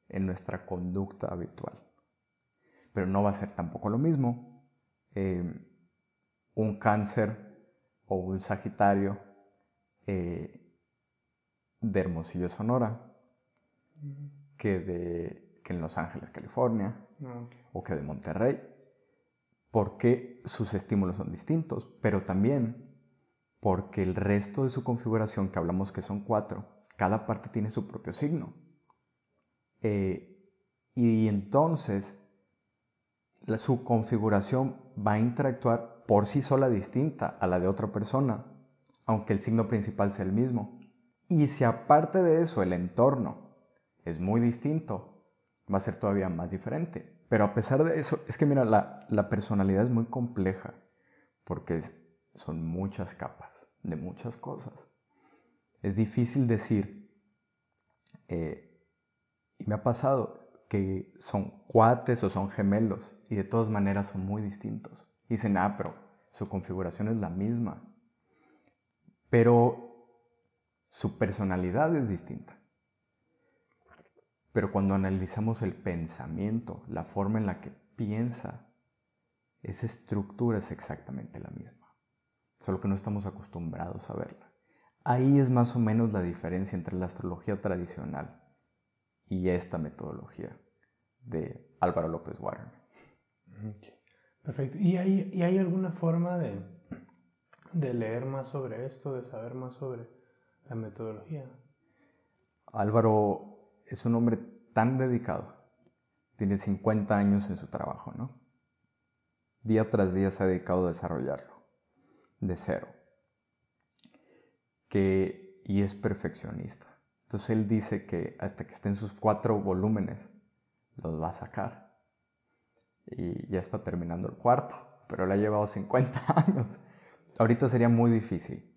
en nuestra conducta habitual. Pero no va a ser tampoco lo mismo eh, un cáncer o un sagitario eh, de Hermosillo, Sonora, que, de, que en Los Ángeles, California, Okay. o que de Monterrey, porque sus estímulos son distintos, pero también porque el resto de su configuración, que hablamos que son cuatro, cada parte tiene su propio signo. Eh, y entonces la, su configuración va a interactuar por sí sola distinta a la de otra persona, aunque el signo principal sea el mismo. Y si aparte de eso el entorno es muy distinto, va a ser todavía más diferente. Pero a pesar de eso, es que mira, la, personalidad es muy compleja, porque son muchas capas de muchas cosas. Es difícil decir, eh, y me ha pasado que son cuates o son gemelos, y de todas maneras son muy distintos. Y dicen, ah, pero su configuración es la misma. Pero su personalidad es distinta. Pero cuando analizamos el pensamiento, la forma en la que piensa, esa estructura es exactamente la misma. Solo que no estamos acostumbrados a verla. ahí es más o menos la diferencia entre la astrología tradicional y esta metodología de Álvaro López Warren. Perfecto. ¿Y hay, ¿Y hay alguna forma de, de leer más sobre esto, de saber más sobre la metodología? Álvaro es un hombre tan dedicado, tiene 50 años en su trabajo, ¿no? Día tras día se ha dedicado a desarrollarlo, de cero, que, y es perfeccionista. Entonces él dice que hasta que estén sus cuatro volúmenes, los va a sacar. Y ya está terminando el cuarto, pero le ha llevado 50 años. Ahorita sería muy difícil.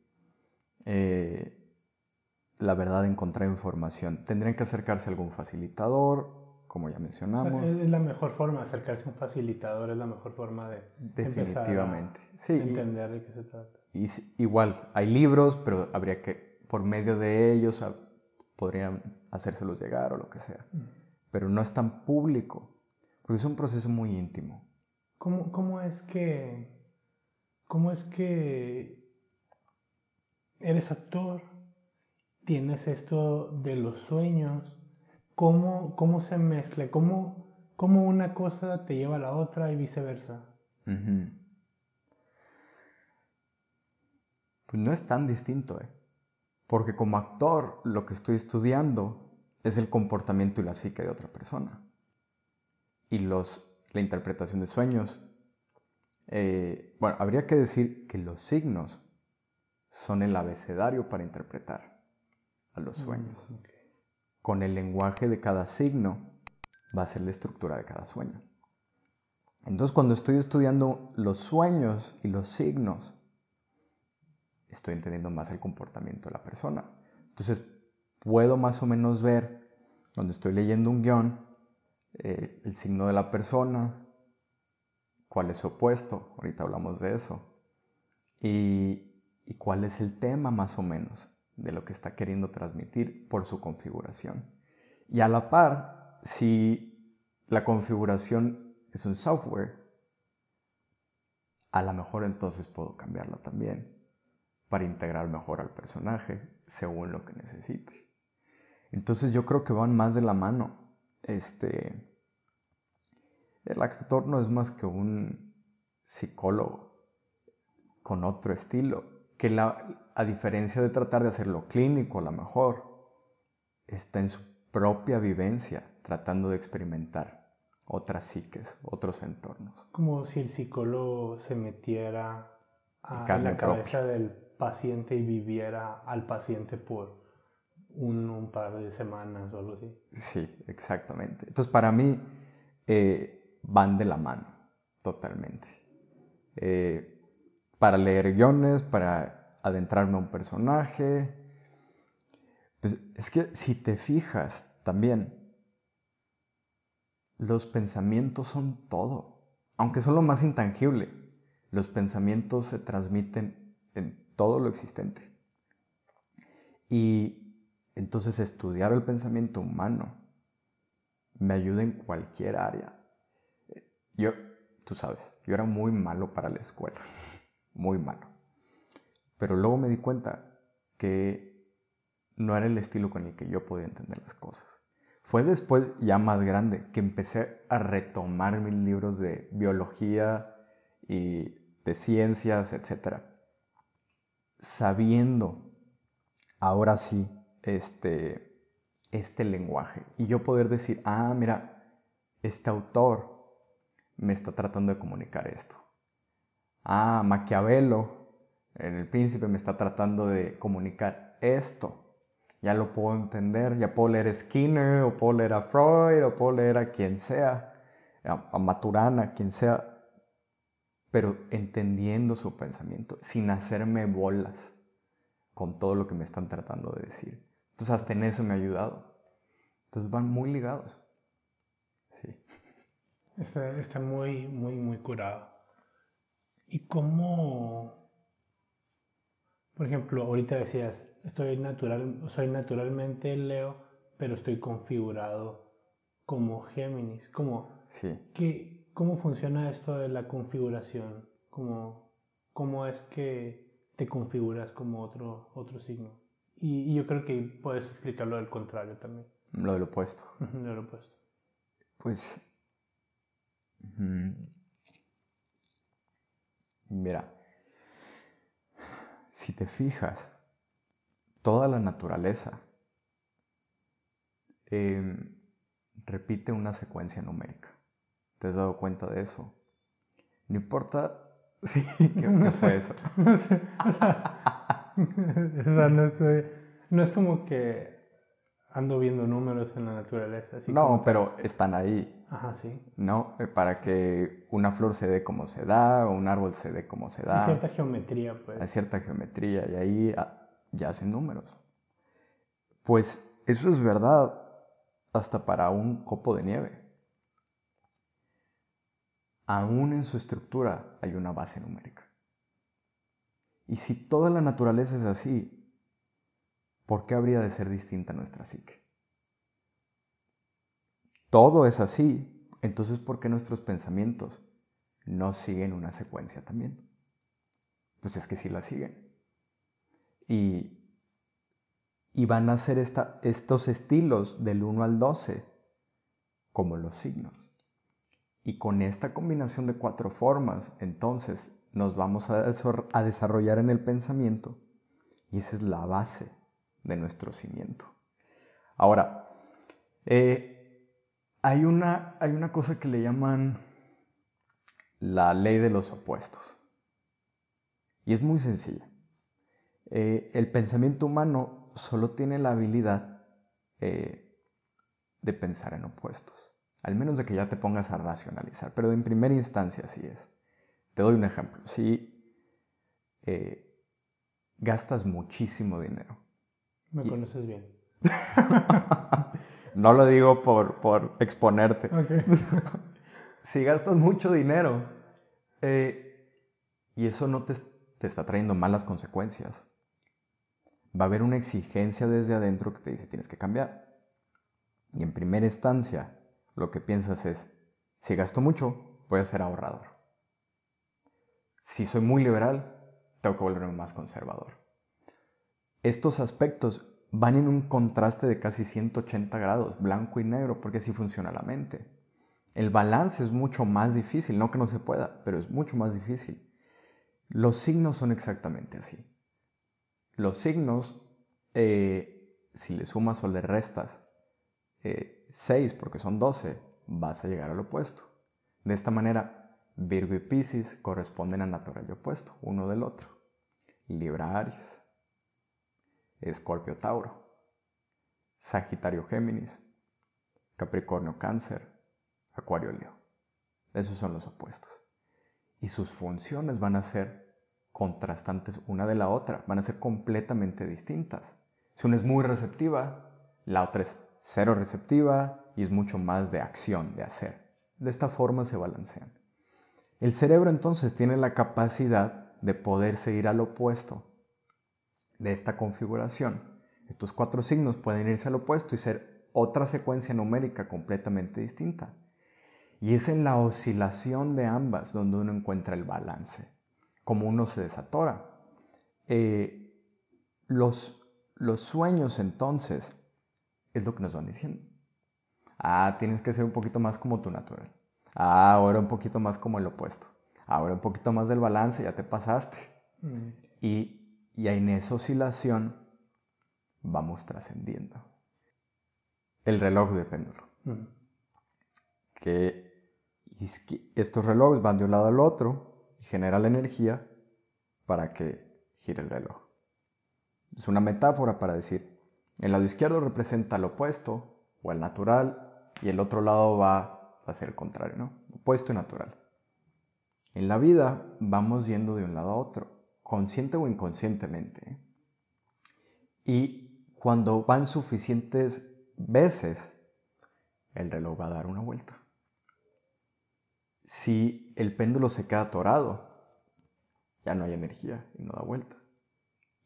Eh, la verdad, encontrar información. Tendrían que acercarse a algún facilitador, como ya mencionamos. es la mejor forma, acercarse a un facilitador es la mejor forma de Definitivamente. entender de qué se trata. Y, igual, hay libros, pero habría que, por medio de ellos, podrían hacérselos llegar o lo que sea. Mm. Pero no es tan público, porque es un proceso muy íntimo. ¿Cómo, cómo es que... ¿Cómo es que eres actor? tienes esto de los sueños, cómo, cómo se mezcla, cómo, cómo una cosa te lleva a la otra y viceversa. Pues no es tan distinto, ¿eh? Porque como actor lo que estoy estudiando es el comportamiento y la psique de otra persona. Y los, la interpretación de sueños. Eh, bueno, habría que decir que los signos son el abecedario para interpretar a los mm, sueños. Con el lenguaje de cada signo va a ser la estructura de cada sueño. Entonces cuando estoy estudiando los sueños y los signos, estoy entendiendo más el comportamiento de la persona. Entonces puedo más o menos ver, cuando estoy leyendo un guion, eh, el signo de la persona, cuál es su opuesto, ahorita hablamos de eso, y cuál es el tema más o menos de lo que está queriendo transmitir por su configuración. Y a la par, si la configuración es un software, a lo mejor entonces puedo cambiarla también para integrar mejor al personaje según lo que necesite. Entonces yo creo que van más de la mano. Este, el actor no es más que un psicólogo con otro estilo que la, a diferencia de tratar de hacerlo clínico, a lo mejor, está en su propia vivencia tratando de experimentar otras psiques, otros entornos. Como si el psicólogo se metiera a la cabeza del paciente y viviera al paciente por un, par de semanas o algo así. Sí, exactamente. Entonces para mí eh, van de la mano, totalmente. Eh, para leer guiones, para adentrarme a un personaje. Pues es que si te fijas también, los pensamientos son todo, aunque son lo más intangible. Los pensamientos se transmiten en todo lo existente. Y entonces estudiar el pensamiento humano me ayuda en cualquier área. Yo, tú sabes, yo era muy malo para la escuela muy malo. Pero luego me di cuenta que no era el estilo con el que yo podía entender las cosas. Fue después, ya más grande, que empecé a retomar mis libros de biología y de ciencias, etc. Sabiendo, ahora sí, este, este lenguaje. Y yo poder decir, ah, mira, este autor me está tratando de comunicar esto ah, Maquiavelo, el príncipe me está tratando de comunicar esto. Ya lo puedo entender, ya puedo leer a Skinner, o puedo leer a Freud, o puedo leer a quien sea, a, Maturana, quien sea, pero entendiendo su pensamiento, sin hacerme bolas con todo lo que me están tratando de decir. Entonces hasta en eso me ha ayudado. Entonces van muy ligados. Está, está muy, muy, muy curado. ¿Y cómo, por ejemplo, ahorita decías, estoy natural, soy naturalmente Leo, pero estoy configurado como Géminis? ¿Cómo, sí. ¿qué, ¿Cómo funciona esto de la configuración? ¿Cómo, ¿Cómo es que te configuras como otro, otro signo? Y, yo creo que puedes explicarlo del contrario también. Lo del opuesto. Lo del opuesto. Pues... Mira, si te fijas, toda la naturaleza em, repite una secuencia numérica. ¿Te has dado cuenta de eso? No importa. Sí, ¿qué, fue eso? no sé. O sea, no, no es como que ando viendo números en la naturaleza. no, pero están ahí. Ajá, sí. ¿No? Eh, para que una flor se dé como se da, o un árbol se dé como se da. Hay cierta geometría, pues. Hay cierta geometría, y ahí ah, ya hacen números. Pues eso es verdad hasta para un copo de nieve. Aún en su estructura hay una base numérica. Y si toda la naturaleza es así, ¿por qué habría de ser distinta nuestra psique? Todo es así, entonces ¿por qué nuestros pensamientos no siguen una secuencia también? Pues es que sí la siguen. Y, y van a ser estos estilos del 1 al 12 como los signos. Y con esta combinación de cuatro formas, entonces nos vamos a, a desarrollar en el pensamiento y esa es la base de nuestro cimiento. Ahora, eh, hay, una, hay una cosa que le llaman la ley de los opuestos. Y es muy sencilla. Eh, el pensamiento humano solo tiene la habilidad eh, de pensar en opuestos. Al menos de que ya te pongas a racionalizar. Pero en primera instancia así es. Te doy un ejemplo. Si gastas muchísimo dinero me conoces bien. no lo digo por, exponerte. si gastas mucho dinero eh, y eso no te, te está trayendo malas consecuencias, va a haber una exigencia desde adentro que te dice tienes que cambiar. Y en primera instancia, lo que piensas es, si gasto mucho, voy a ser ahorrador. Si soy muy liberal, tengo que volverme más conservador estos aspectos van en un contraste de casi 180 grados, blanco y negro, porque así funciona la mente. El balance es mucho más difícil, no que no se pueda, pero es mucho más difícil. Los signos son exactamente así. Los signos, eh, si le sumas o le restas 6, eh, porque son 12, vas a llegar al opuesto. De esta manera, Virgo y Pisces corresponden a natural y opuesto, uno del otro. Libra Aries. Escorpio Tauro, Sagitario Géminis, Capricornio Cáncer, Acuario Leo. Esos son los opuestos. Y sus funciones van a ser contrastantes una de la otra, van a ser completamente distintas. Si una es muy receptiva, la otra es cero receptiva y es mucho más de acción, de hacer. De esta forma se balancean. El cerebro entonces tiene la capacidad de poder seguir al opuesto de esta configuración. Estos cuatro signos pueden irse al opuesto y ser otra secuencia numérica completamente distinta. Y es en la oscilación de ambas donde uno encuentra el balance, como uno se desatora. Eh, los, los sueños entonces es lo que nos van diciendo. Ah, tienes que ser un poquito más como tu natural. Ah, ahora un poquito más como el opuesto. Ahora un poquito más del balance, ya te pasaste. Mm. Y y en esa oscilación vamos trascendiendo. El reloj de péndulo. Que, estos relojes van de un lado al otro y genera la energía para que gire el reloj. Es una metáfora para decir, el lado izquierdo representa lo opuesto o el natural y el otro lado va a ser el contrario, ¿no? Opuesto y natural. En la vida vamos yendo de un lado a otro consciente o inconscientemente. Y cuando van suficientes veces, el reloj va a dar una vuelta. Si el péndulo se queda atorado, ya no hay energía y no da vuelta.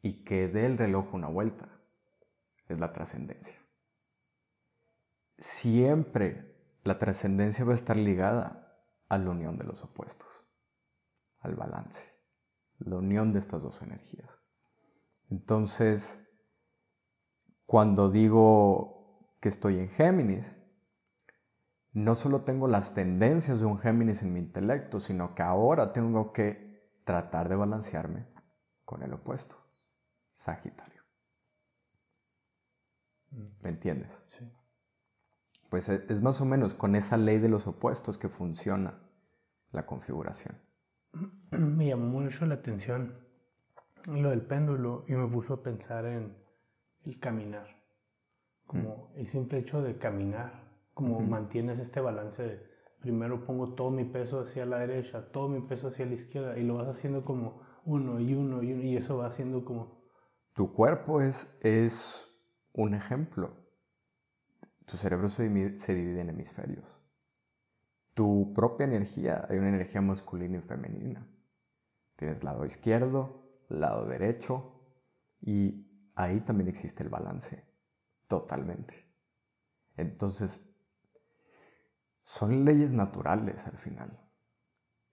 Y que dé el reloj una vuelta es la trascendencia. Siempre la trascendencia va a estar ligada a la unión de los opuestos, al balance la unión de estas dos energías. Entonces, cuando digo que estoy en Géminis, no solo tengo las tendencias de un Géminis en mi intelecto, sino que ahora tengo que tratar de balancearme con el opuesto, Sagitario. Mm. ¿Me entiendes? Sí. Pues e, es más o menos con esa ley de los opuestos que funciona la configuración. Me llamó mucho la atención lo del péndulo y me puso a pensar en el caminar, como mm. el simple hecho de caminar como mantienes este balance de primero pongo todo mi peso hacia la derecha, todo mi peso hacia la izquierda y lo vas haciendo como uno y uno y uno y eso va haciendo como... Tu cuerpo es, es un ejemplo. Tu cerebro se divide, se divide en hemisferios. Tu propia energía, hay una energía masculina y femenina. Tienes lado izquierdo, lado derecho y ahí también existe el balance, totalmente. Entonces, son leyes naturales al final.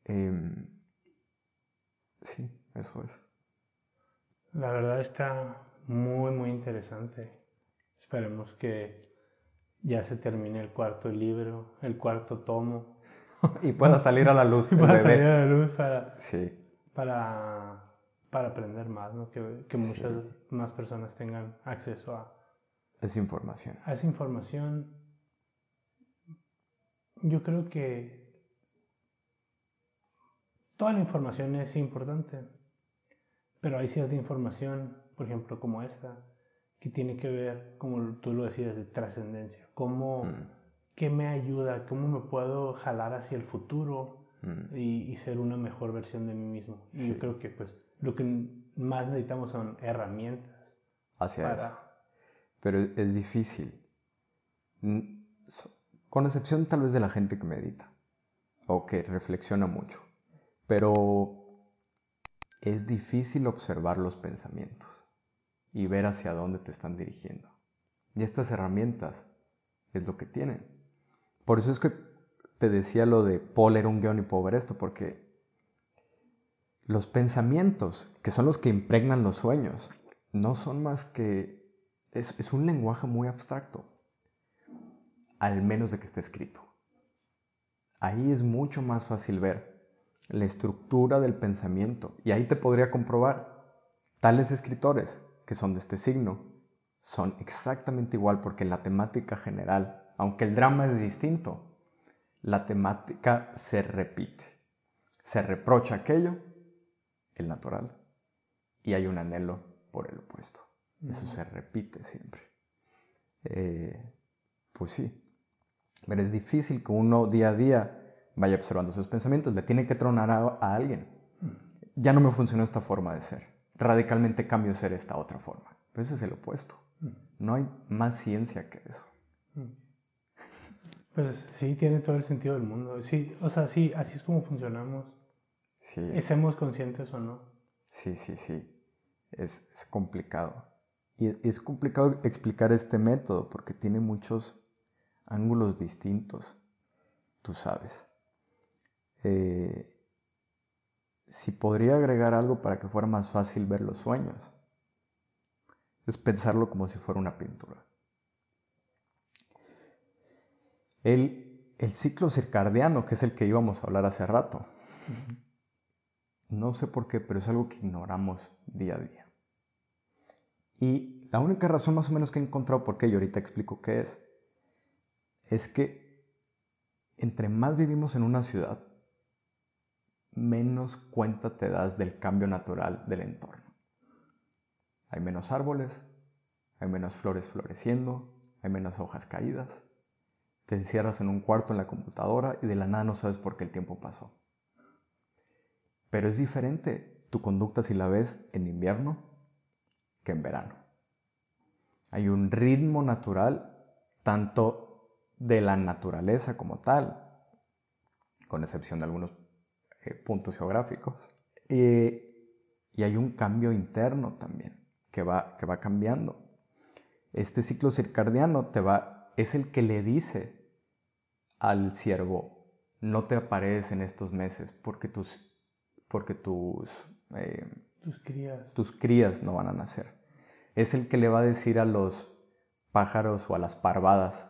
Em, sí, eso es. La verdad está muy, muy interesante. Esperemos que ya se termine el cuarto libro, el cuarto tomo. y pueda salir a la luz. Y pueda salir a la luz para, sí. para, para aprender más, ¿no? que, que muchas más personas tengan acceso a esa información. A esa información yo creo que toda la información es importante, pero hay cierta información, por ejemplo, como esta, que tiene que ver, como tú lo decías, de trascendencia. ¿Cómo, mm. ¿Qué me ayuda? ¿Cómo me puedo jalar hacia el futuro mm. y, ser una mejor versión de mí mismo? Y yo creo que pues lo que más necesitamos son herramientas. Hacia eso. Pero es difícil con excepción tal vez de la gente que medita o que reflexiona mucho. Pero es difícil observar los pensamientos y ver hacia dónde te están dirigiendo. Y estas herramientas es lo que tienen. Por eso es que te decía lo de Paul un guion y pobre esto, porque los pensamientos, que son los que impregnan los sueños, no son más que... Es, es un lenguaje muy abstracto al menos de que esté escrito. Ahí es mucho más fácil ver la estructura del pensamiento y ahí te podría comprobar tales escritores que son de este signo son exactamente igual porque la temática general, aunque el drama es distinto, la temática se repite. Se reprocha aquello, el natural, y hay un anhelo por el opuesto. Eso se repite siempre. Eh, pues sí, pero es difícil que uno día a día vaya observando sus pensamientos, le tiene que tronar a, alguien. Ya no me funcionó esta forma de ser, radicalmente cambio ser esta otra forma. Pero eso es el opuesto. No hay más ciencia que eso. Pues sí, tiene todo el sentido del mundo. Sí, o sea, sí, así es como funcionamos. Sí. ¿Estemos conscientes o no? Sí, sí, sí. Es, es complicado. Y es complicado explicar este método porque tiene muchos ángulos distintos, tú sabes. Eh, si podría agregar algo para que fuera más fácil ver los sueños, es pensarlo como si fuera una pintura. El, el ciclo circadiano, que es el que íbamos a hablar hace rato, no sé por qué, pero es algo que ignoramos día a día. Y la única razón más o menos que he encontrado por qué, y ahorita explico qué es, es que entre más vivimos en una ciudad, menos cuenta te das del cambio natural del entorno. Hay menos árboles, hay menos flores floreciendo, hay menos hojas caídas. Te encierras en un cuarto en la computadora y de la nada no sabes por qué el tiempo pasó. Pero es diferente tu conducta si la ves en invierno que en verano. Hay un ritmo natural tanto de la naturaleza como tal, con excepción de algunos eh, puntos geográficos. y hay un cambio interno también que va, que va cambiando. Este ciclo circadiano te va, es el que le dice al ciervo, no te apareces en estos meses porque tus, porque tus, eh, tus, crías. tus crías no van a nacer. Es el que le va a decir a los pájaros o a las parvadas,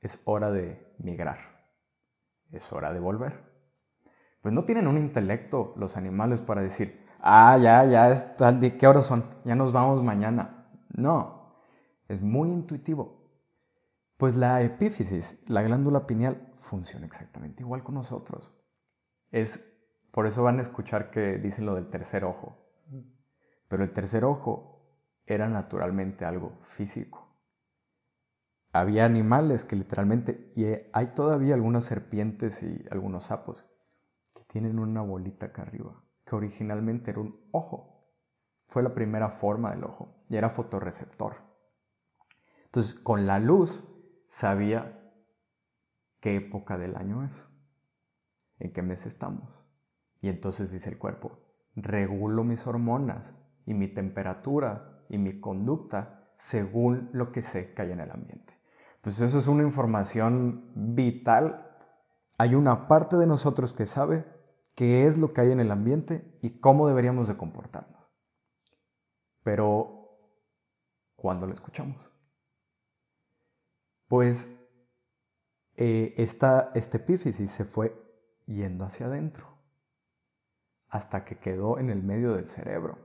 es hora de migrar, es hora de volver. Pues no tienen un intelecto los animales para decir, ah, ya, ya es tal día, ¿qué horas son? Ya nos vamos mañana. No, es muy intuitivo. Pues la epífisis, la glándula pineal, funciona exactamente igual con nosotros. Es, por eso van a escuchar que dicen lo del tercer ojo. Pero el tercer ojo era naturalmente algo físico. Había animales que literalmente, y hay todavía algunas serpientes y algunos sapos, que tienen una bolita acá arriba, que originalmente era un ojo. Fue la primera forma del ojo y era fotorreceptor. Entonces, con la luz sabía qué época del año es, en qué mes estamos. Y entonces dice el cuerpo, regulo mis hormonas y mi temperatura y mi conducta según lo que sé que hay en el ambiente. Pues eso es una información vital. Hay una parte de nosotros que sabe qué es lo que hay en el ambiente y cómo deberíamos de comportarnos. Pero, ¿cuándo lo escuchamos? Pues eh, esta, este epífisis se fue yendo hacia adentro hasta que quedó en el medio del cerebro.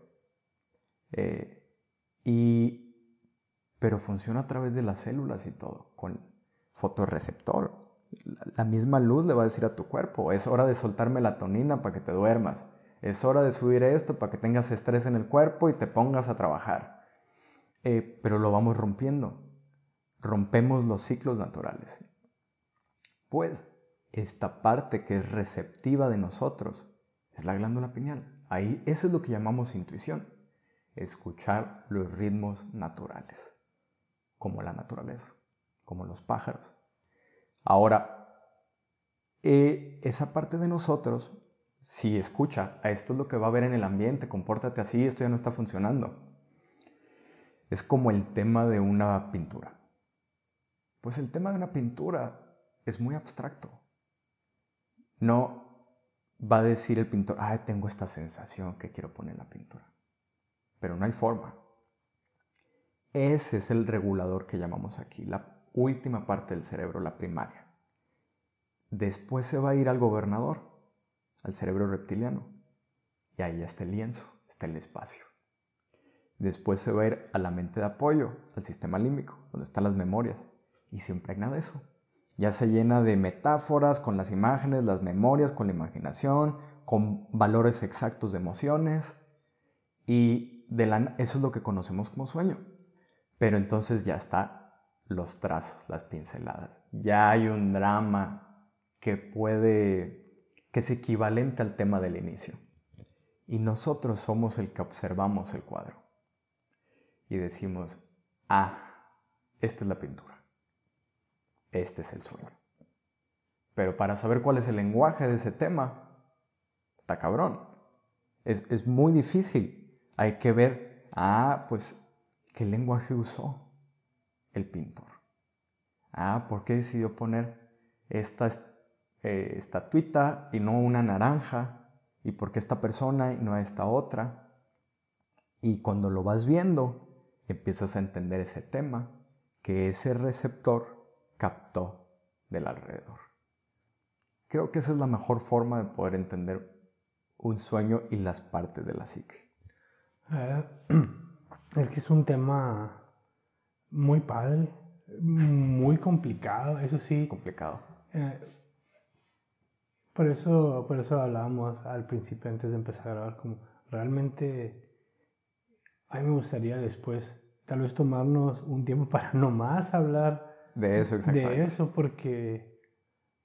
Eh, y, pero funciona a través de las células y todo, con fotorreceptor. La misma luz le va a decir a tu cuerpo, es hora de soltar melatonina para que te duermas, es hora de subir esto para que tengas estrés en el cuerpo y te pongas a trabajar. Eh, pero lo vamos rompiendo, rompemos los ciclos naturales. Pues esta parte que es receptiva de nosotros es la glándula pineal. Ahí eso es lo que llamamos intuición, escuchar los ritmos naturales, como la naturaleza, como los pájaros. Ahora, eh, esa parte de nosotros, si escucha, a esto es lo que va a ver en el ambiente, compórtate así, esto ya no está funcionando. Es como el tema de una pintura. Pues el tema de una pintura es muy abstracto. No va a decir el pintor, ah, tengo esta sensación que quiero poner en la pintura. Pero no hay forma. Ese es el regulador que llamamos aquí, la última parte del cerebro, la primaria. Después se va a ir al gobernador, al cerebro reptiliano. Y ahí está el lienzo, está el espacio. Después se va a ir a la mente de apoyo, al sistema límbico, donde están las memorias. Y se impregna de eso ya se llena de metáforas con las imágenes, las memorias, con la imaginación, con valores exactos de emociones y de eso es lo que conocemos como sueño. Pero entonces ya está los trazos, las pinceladas. Ya hay un drama que puede, que es equivalente al tema del inicio. Y nosotros somos el que observamos el cuadro. Y decimos, ah, esta es la pintura este es el sueño. Pero para saber cuál es el lenguaje de ese tema, está cabrón. Es, muy difícil. Hay que ver, ah, pues, ¿qué lenguaje usó el pintor? Ah, ¿por qué decidió poner esta eh, estatuita y no una naranja? ¿Y por qué esta persona y no esta otra? Y cuando lo vas viendo, empiezas a entender ese tema, que ese receptor captó del alrededor. Creo que esa es la mejor forma de poder entender un sueño y las partes de la psique. Eh, es que es un tema muy padre, muy complicado, eso sí. complicado. Eh, por eso, por eso hablábamos al principio antes de empezar a grabar, como realmente a mí me gustaría después tal vez tomarnos un tiempo para no más hablar de eso, exactamente. De eso, porque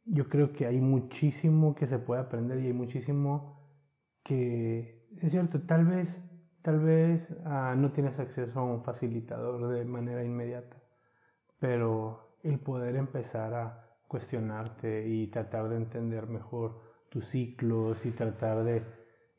yo creo que hay muchísimo que se puede aprender y hay muchísimo que, es cierto, tal vez, tal vez ah, no tienes acceso a un facilitador de manera inmediata, pero el poder empezar a cuestionarte y tratar de entender mejor tus ciclos y tratar de,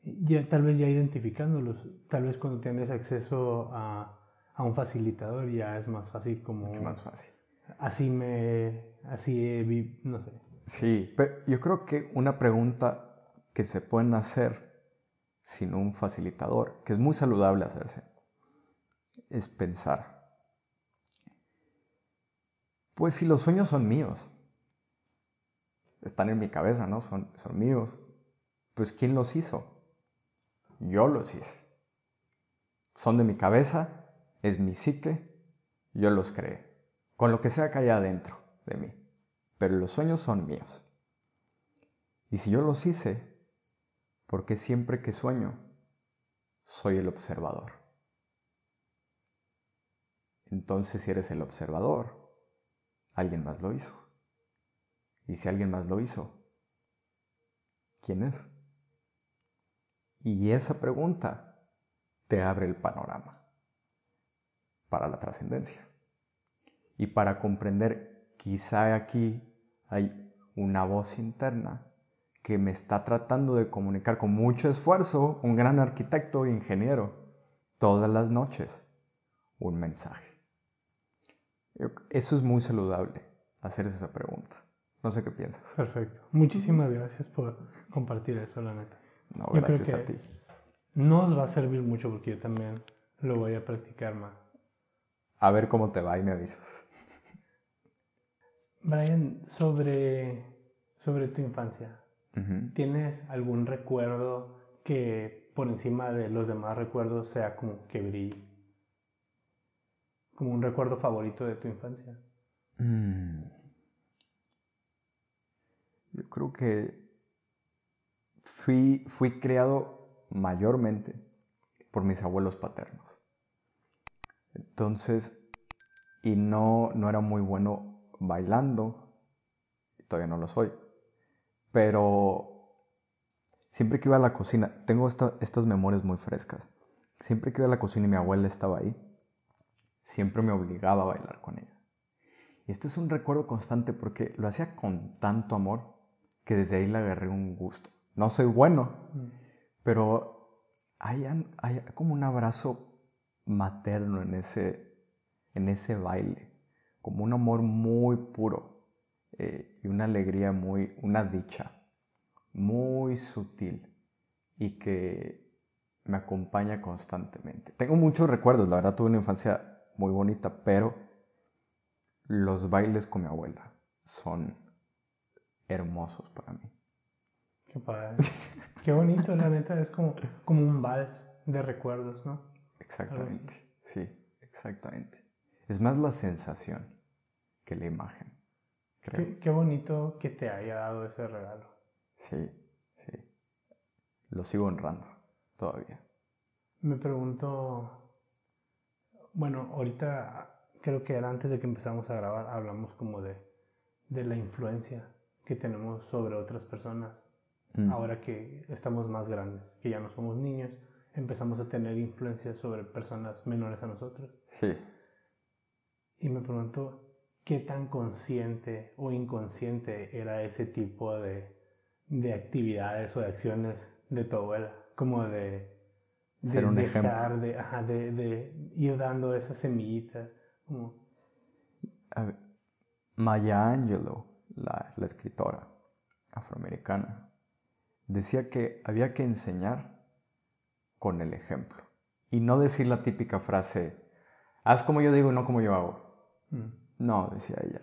ya, tal vez ya identificándolos, tal vez cuando tienes acceso a, a un facilitador ya es más fácil como... Mucho más fácil así me, así no sé. Sí, pero yo creo que una pregunta que se pueden hacer sin un facilitador, que es muy saludable hacerse, es pensar, Pues si los sueños son míos, están en mi cabeza, ¿no? Son, son míos. Pues ¿quién los hizo? Yo los hice. Son de mi cabeza, es mi psique, yo los creé. Con lo que sea que haya adentro de mí. Pero los sueños son míos. Y si yo los hice, ¿por qué siempre que sueño soy el observador? Entonces si eres el observador, alguien más lo hizo. Y si alguien más lo hizo, ¿quién es? Y esa pregunta te abre el panorama para la trascendencia. Y para comprender, quizá aquí hay una voz interna que me está tratando de comunicar con mucho esfuerzo, un gran arquitecto e ingeniero, todas las noches, un mensaje. Eso es muy saludable, hacerse esa pregunta. No sé qué piensas. Perfecto. Muchísimas gracias por compartir eso, la neta. No, gracias a ti. Nos va a servir mucho porque yo también lo voy a practicar más. A ver cómo te va y me avisas. Brian, sobre, sobre tu infancia, ¿tienes algún recuerdo que por encima de los demás recuerdos sea como que brille? Como un recuerdo favorito de tu infancia. Mm. Yo creo que fui, fui creado mayormente por mis abuelos paternos. Entonces, y no, no era muy bueno bailando, todavía no lo soy, pero siempre que iba a la cocina, tengo estas memorias muy frescas, siempre que iba a la cocina y mi abuela estaba ahí, siempre me obligaba a bailar con ella. Y esto es un recuerdo constante porque lo hacía con tanto amor que desde ahí le agarré un gusto. No soy bueno, mm. pero hay, hay, como un abrazo materno en ese, en ese baile, como un amor muy puro eh, y una alegría muy, una dicha muy sutil y que me acompaña constantemente. Tengo muchos recuerdos, la verdad tuve una infancia muy bonita, pero los bailes con mi abuela son hermosos para mí. Qué padre. Qué bonito, la neta, es como, como un vals de recuerdos, ¿no? Exactamente, sí, exactamente. Es más la sensación que la imagen, creo. Qué, bonito que te haya dado ese regalo. Sí, sí. Lo sigo honrando todavía. Me pregunto, bueno, ahorita creo que era antes de que empezamos a grabar, hablamos como de, de la influencia que tenemos sobre otras personas. Mm. Ahora que estamos más grandes, que ya no somos niños, empezamos a tener influencia sobre personas menores a nosotros. Sí. Y me pregunto, ¿qué tan consciente o inconsciente era ese tipo de, de actividades o de acciones de tu abuela? Como de, de un dejar, de, ajá, de, de, ir dando esas semillitas. Como... Maya Angelou la, escritora afroamericana, decía que había que enseñar con el ejemplo y no decir la típica frase, haz como yo digo y no como yo hago. Mm. No, decía ella,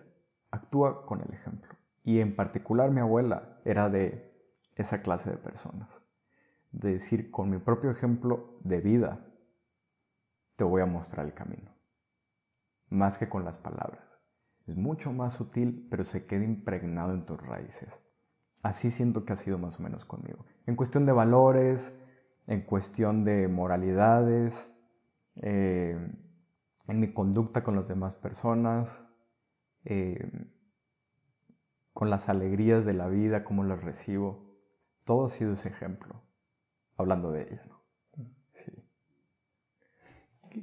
actúa con el ejemplo. Y en particular mi abuela era de esa clase de personas. De decir, con mi propio ejemplo de vida, te voy a mostrar el camino. Más que con las palabras. Es mucho más sutil, pero se queda impregnado en tus raíces. Así siento que ha sido más o menos conmigo. En cuestión de valores, en cuestión de moralidades, eh, en mi conducta con las demás personas, eh, con las alegrías de la vida, cómo las recibo. Todo ha sido ese ejemplo, hablando de ella. Sí.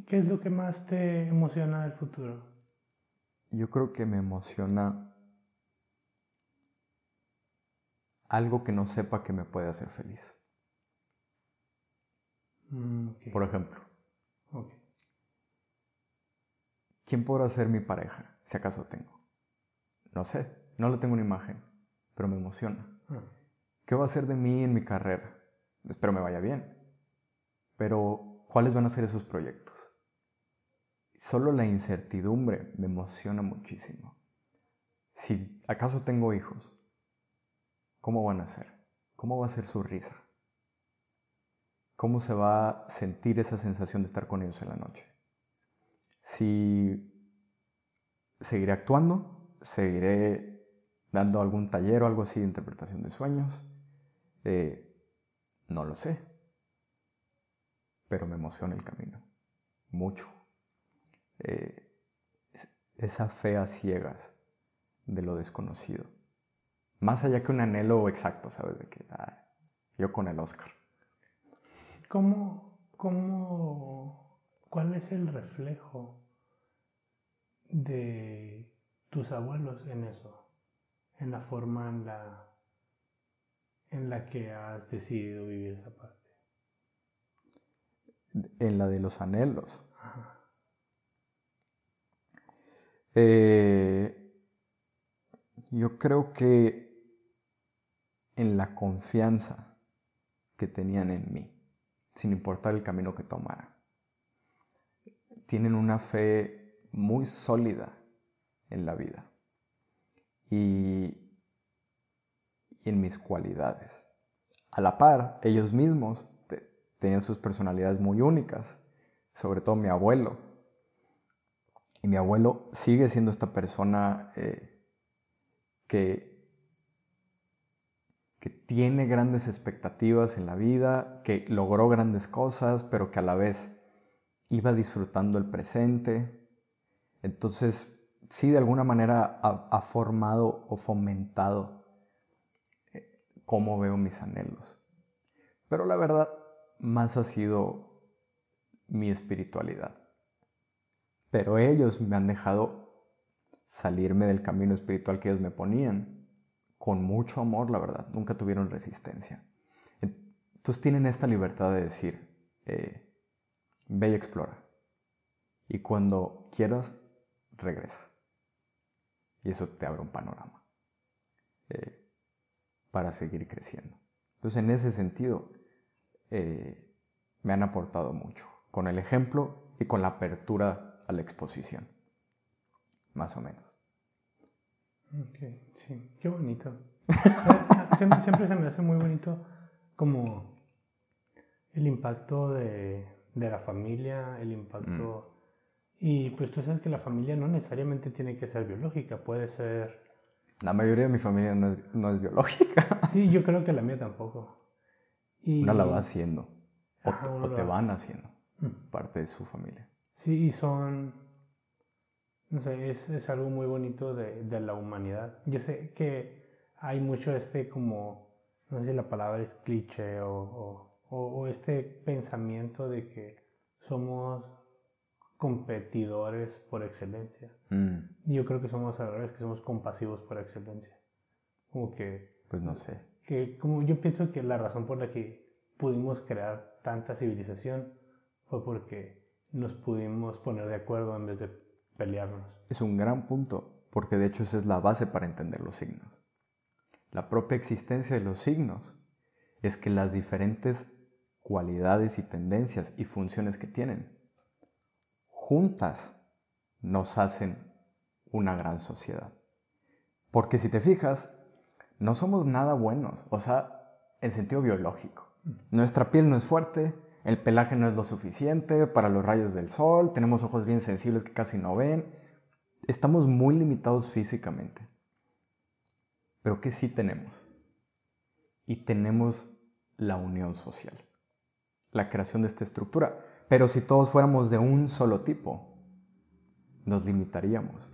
¿Qué es lo que más te emociona del futuro? yo creo que me emociona algo que no sepa que me puede hacer feliz. Mm, Por ejemplo, ¿quién podrá ser mi pareja, si acaso tengo? No sé, no le tengo una imagen, pero me emociona. Ah. ¿Qué va a ser de mí en mi carrera? Espero me vaya bien. Pero, ¿cuáles van a ser esos proyectos? Solo la incertidumbre me emociona muchísimo. si acaso tengo hijos, ¿cómo van a ser? ¿Cómo va a ser su risa? ¿Cómo se va a sentir esa sensación de estar con ellos en la noche? Si seguiré actuando, seguiré dando algún taller o algo así de interpretación de sueños, eh, no lo sé, pero me emociona el camino, mucho. Eh, esa fe a ciegas de lo desconocido. Más allá que un anhelo exacto, ¿sabes? De que ah, yo con el Oscar. ¿Cómo, cómo, cuál es el reflejo de tus abuelos en eso? En la forma en la, en la que has decidido vivir esa parte. En la de los anhelos. Eh, yo creo que en la confianza que tenían en mí sin importar el camino que tomara. Tienen una fe muy sólida en la vida y, en mis cualidades. A la par, ellos mismos tenían sus personalidades muy únicas, sobre todo mi abuelo. Y mi abuelo sigue siendo esta persona eh, que que tiene grandes expectativas en la vida, que logró grandes cosas, pero que a la vez iba disfrutando el presente. Entonces, sí, de alguna manera ha, formado o fomentado eh, cómo veo mis anhelos. Pero la verdad, más ha sido mi espiritualidad. Pero ellos me han dejado salirme del camino espiritual que ellos me ponían con mucho amor, la verdad, nunca tuvieron resistencia. Entonces tienen esta libertad de decir, eh, ve y explora. Y cuando quieras, regresa. Y eso te abre un panorama eh, para seguir creciendo. Entonces en ese sentido, eh, me han aportado mucho, con el ejemplo y con la apertura a la exposición, más o menos. Ok, sí, qué bonito. siempre, se me hace muy bonito como el impacto de, la familia, el impacto... Mm. Y pues tú sabes que la familia no necesariamente tiene que ser biológica, puede ser... La mayoría de mi familia no es, biológica. Sí, yo creo que la mía tampoco. Y... Una la va haciendo, o, te van haciendo mm. parte de su familia. Sí, y son no sé, es, es algo muy bonito de, de, la humanidad. Yo sé que hay mucho este como, no sé si la palabra es cliché o, o, o, este pensamiento de que somos competidores por excelencia. Mm. Yo creo que somos al revés, que somos compasivos por excelencia. Como que... Pues no sé. Que como yo pienso que la razón por la que pudimos crear tanta civilización fue porque nos pudimos poner de acuerdo en vez de pelearnos. Es un gran punto, porque de hecho esa es la base para entender los signos. La propia existencia de los signos es que las diferentes cualidades y tendencias y funciones que tienen juntas nos hacen una gran sociedad. Porque si te fijas, no somos nada buenos, o sea, en sentido biológico. Nuestra piel no es fuerte, el pelaje no es lo suficiente para los rayos del sol, tenemos ojos bien sensibles que casi no ven. Estamos muy limitados físicamente. Pero ¿qué sí tenemos? Y tenemos la unión social, la creación de esta estructura. Pero si todos fuéramos de un solo tipo, nos limitaríamos.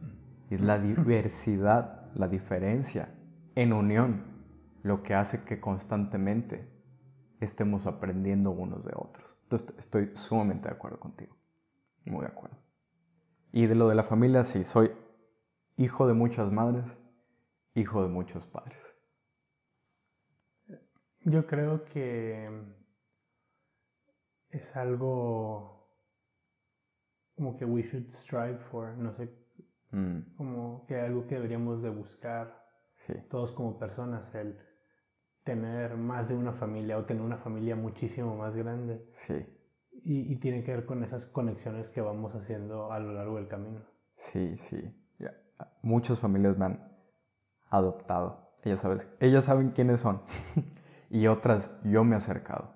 es la diversidad, la diferencia en unión, lo que hace que constantemente estemos aprendiendo unos de otros. Entonces, estoy sumamente de acuerdo contigo. Muy de acuerdo. Y de lo de la familia, sí, soy hijo de muchas madres, hijo de muchos padres. Yo creo que es algo como que we should strive for, no sé, mm. como que algo que deberíamos de buscar todos como personas, el tener más de una familia o tener una familia muchísimo más grande. Sí. Y, tiene que ver con esas conexiones que vamos haciendo a lo largo del camino. Sí, sí. Muchas familias me han adoptado. Ellas, sabes, ellas saben quiénes son. y otras yo me he acercado.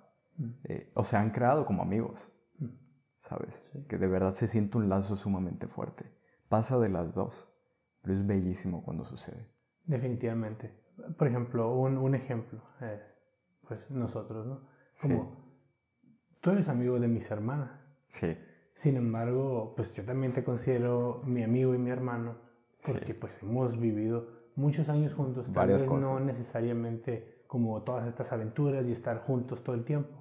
Eh, o se han creado como amigos, Mm. ¿sabes? Sí. Que de verdad se siente un lazo sumamente fuerte. Pasa de las dos, pero es bellísimo cuando sucede. Definitivamente. Por ejemplo, un, un ejemplo es, pues nosotros, ¿no? Como, tú eres amigo de mis hermanas. Sí, Sin embargo, pues yo también te considero mi amigo y mi hermano, porque Sí. pues hemos vivido muchos años juntos, tal Varias vez no necesariamente como todas estas aventuras y estar juntos todo el tiempo,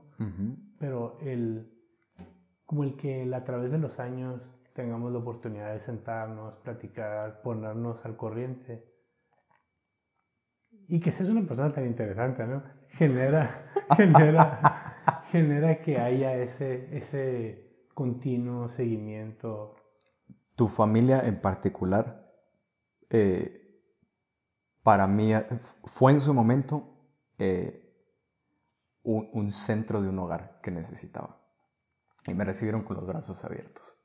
Pero el, como el que el- a través de los años tengamos la oportunidad de sentarnos, platicar, ponernos al corriente, y que seas una persona tan interesante, ¿no? Genera, genera, genera que haya ese, ese continuo seguimiento. Tu familia en particular, eh, para mí eh, fue en su momento eh, un, un centro de un hogar que necesitaba. Y me recibieron con los brazos abiertos.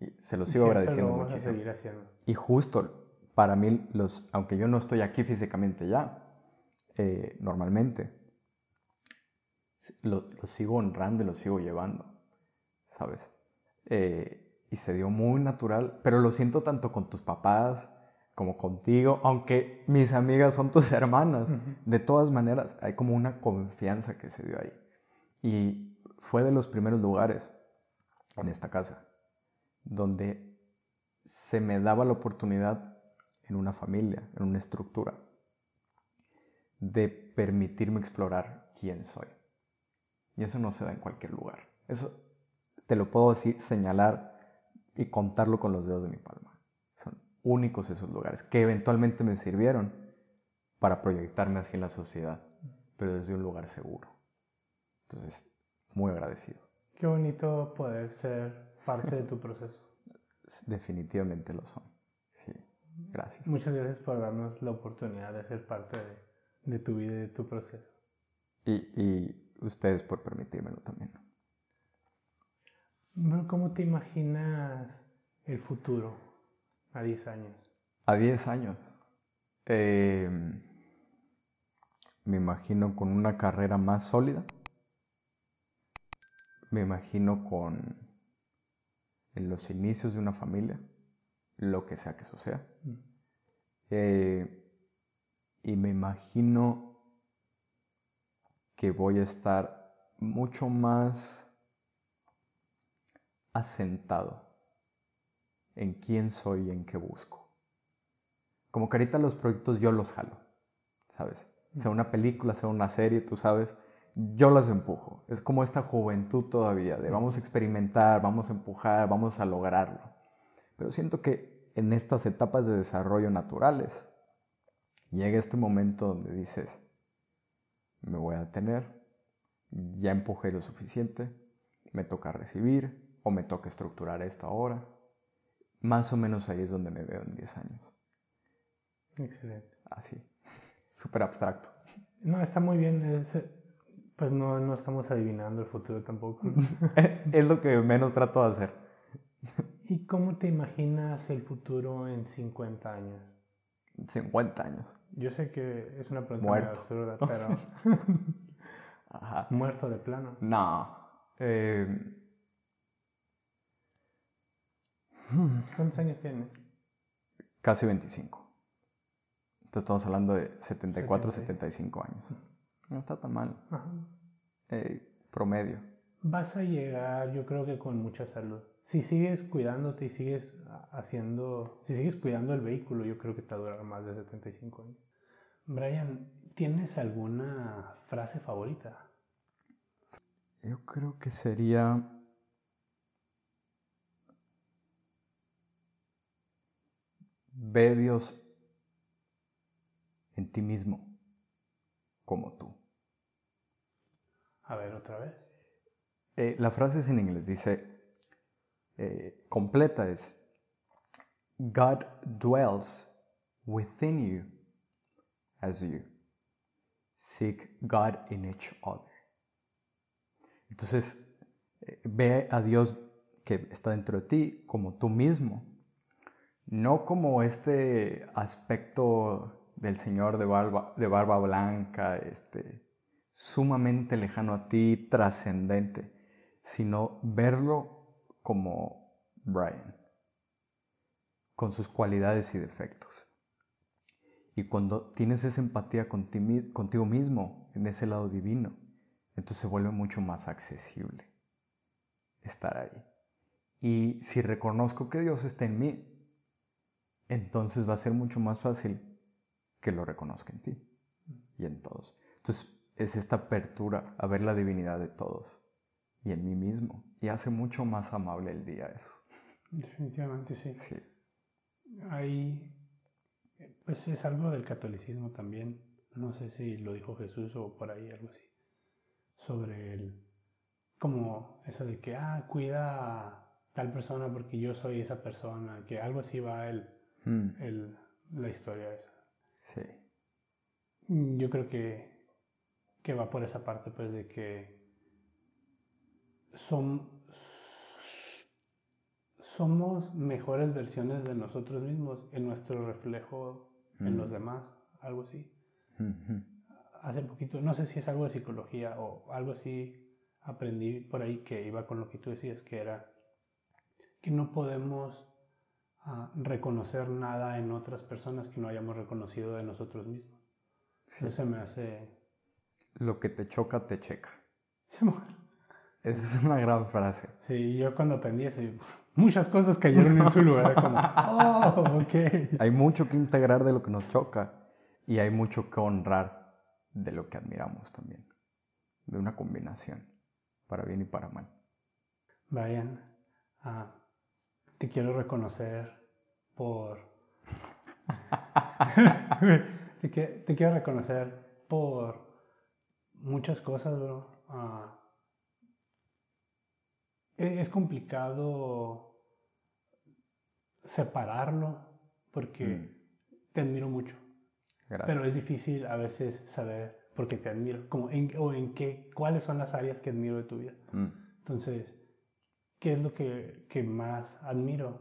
Y se los sigo siempre agradeciendo lo muchísimo. Y justo para mí, los, aunque yo no estoy aquí físicamente ya, eh, normalmente, lo, lo sigo honrando y lo sigo llevando, ¿sabes? Eh, y se dio muy natural, pero lo siento tanto con tus papás como contigo, aunque mis amigas son tus hermanas. De todas maneras, hay como una confianza que se dio ahí. Y fue de los primeros lugares en esta casa donde se me daba la oportunidad en una familia, en una estructura, de permitirme explorar quién soy. Y eso no se da en cualquier lugar. Eso te lo puedo decir, señalar y contarlo con los dedos de mi palma. Únicos esos lugares que eventualmente me sirvieron para proyectarme así en la sociedad, pero desde un lugar seguro. Entonces, muy agradecido. Qué bonito poder ser parte de tu proceso. Definitivamente lo son. Sí, gracias. Muchas gracias por darnos la oportunidad de ser parte de, de tu vida y de tu proceso. Y, y ustedes por permitírmelo también. ¿Cómo te imaginas el futuro a 10 años? A 10 años, eh, me imagino con una carrera más sólida. Me imagino con en los inicios de una familia, lo que sea que eso sea. Mm. Eh, y me imagino que voy a estar mucho más asentado en quién soy y en qué busco. Como que ahorita los proyectos yo los jalo, ¿sabes? Sea una película, sea una serie, tú sabes, yo las empujo. Es como esta juventud todavía, de vamos a experimentar, vamos a empujar, vamos a lograrlo. Pero siento que en estas etapas de desarrollo naturales, llega este momento donde dices, me voy a detener, ya empujé lo suficiente, me toca recibir o me toca estructurar esto ahora. Más o menos ahí es donde me veo en 10 años. Excelente. Así, súper abstracto. No, está muy bien. es, pues no, no estamos adivinando el futuro tampoco. es lo que menos trato de hacer. ¿Y cómo te imaginas el futuro en 50 años? 50 años. Yo sé que es una pregunta muy Muerto. absurda, pero Ajá. muerto de plano. No. eh, ¿Cuántos años tienes? casi 25. Entonces estamos hablando de 74, 70. 75 años. No está tan mal. Ajá. Eh, promedio. Vas a llegar, yo creo que con mucha salud. Si sigues cuidándote y sigues haciendo, si sigues cuidando el vehículo, yo creo que te va a durar más de 75 años. Brian, ¿tienes alguna frase favorita? Yo creo que sería... Ve Dios en ti mismo como tú. A ver, otra vez. Eh, la frase es en inglés, dice, eh, completa es, God dwells within you as you seek God in each other. Entonces, eh, ve a Dios que está dentro de ti como tú mismo, no como este aspecto del Señor de barba, blanca, este, sumamente lejano a ti, trascendente, sino verlo como Brian, con sus cualidades y defectos. Y cuando tienes esa empatía contigo mismo, en ese lado divino, entonces se vuelve mucho más accesible estar ahí. Y si reconozco que Dios está en mí, entonces va a ser mucho más fácil que lo reconozca en ti y en todos. Entonces es esta apertura a ver la divinidad de todos y en mí mismo. Y hace mucho más amable el día eso. Definitivamente sí. Sí. Hay, pues es algo del catolicismo también. No sé si lo dijo Jesús o por ahí algo así. Sobre el, como eso de que, ah, cuida a tal persona porque yo soy esa persona. Que algo así va el, mm. el la historia esa. Sí. Mm, yo creo que, que va por esa parte, pues, de que son, somos mejores versiones de nosotros mismos en nuestro reflejo en los demás, algo así. Hace poquito, no sé si es algo de psicología o algo así, aprendí por ahí que iba con lo que tú decías, que era que no podemos ah, reconocer nada en otras personas que no hayamos reconocido de nosotros mismos. Eso me hace... Lo que te choca, te checa. Esa es una gran frase. Sí, yo cuando aprendí eso, muchas cosas cayeron en su lugar. Como, oh, ok. Hay mucho que integrar de lo que nos choca y hay mucho que honrar de lo que admiramos también. De una combinación, para bien y para mal. Brian, ah, te quiero reconocer por... te, quiero reconocer por muchas cosas, bro. E, es complicado separarlo porque mm. te admiro mucho. Pero es difícil a veces saber por qué te admiro, como en, o en qué, cuáles son las áreas que admiro de tu vida. Mm. Entonces, ¿qué es lo que, que, más admiro?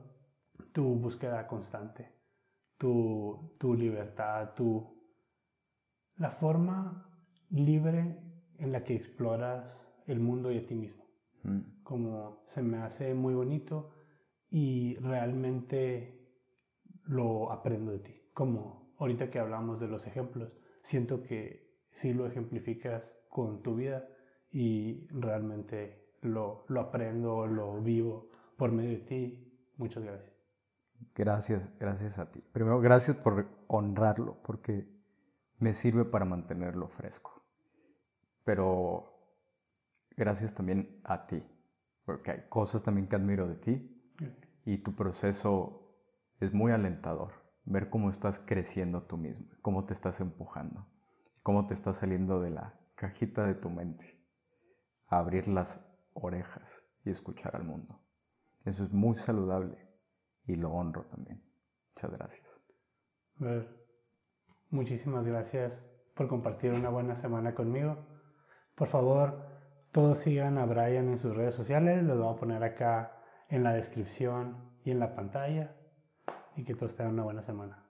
Tu búsqueda constante, tu, tu libertad, tu, la forma libre en la que exploras el mundo y a ti mismo. Mm. Como se me hace muy bonito y realmente lo aprendo de ti. Como ahorita que hablamos de los ejemplos, siento que sí lo ejemplificas con tu vida y realmente lo, lo aprendo, lo vivo por medio de ti. Muchas gracias. Gracias, gracias a ti. Primero, gracias por honrarlo, porque me sirve para mantenerlo fresco. Pero gracias también a ti, porque hay cosas también que admiro de ti y tu proceso es muy alentador, ver cómo estás creciendo tú mismo, cómo te estás empujando, cómo te estás saliendo de la cajita de tu mente, a abrir las orejas y escuchar al mundo. Eso es muy saludable y lo honro también. Muchas gracias. muchísimas gracias por compartir una buena semana conmigo. Por favor, todos sigan a Brian en sus redes sociales, los voy a poner acá en la descripción y en la pantalla. Y que todos tengan una buena semana.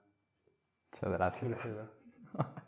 Muchas gracias. gracias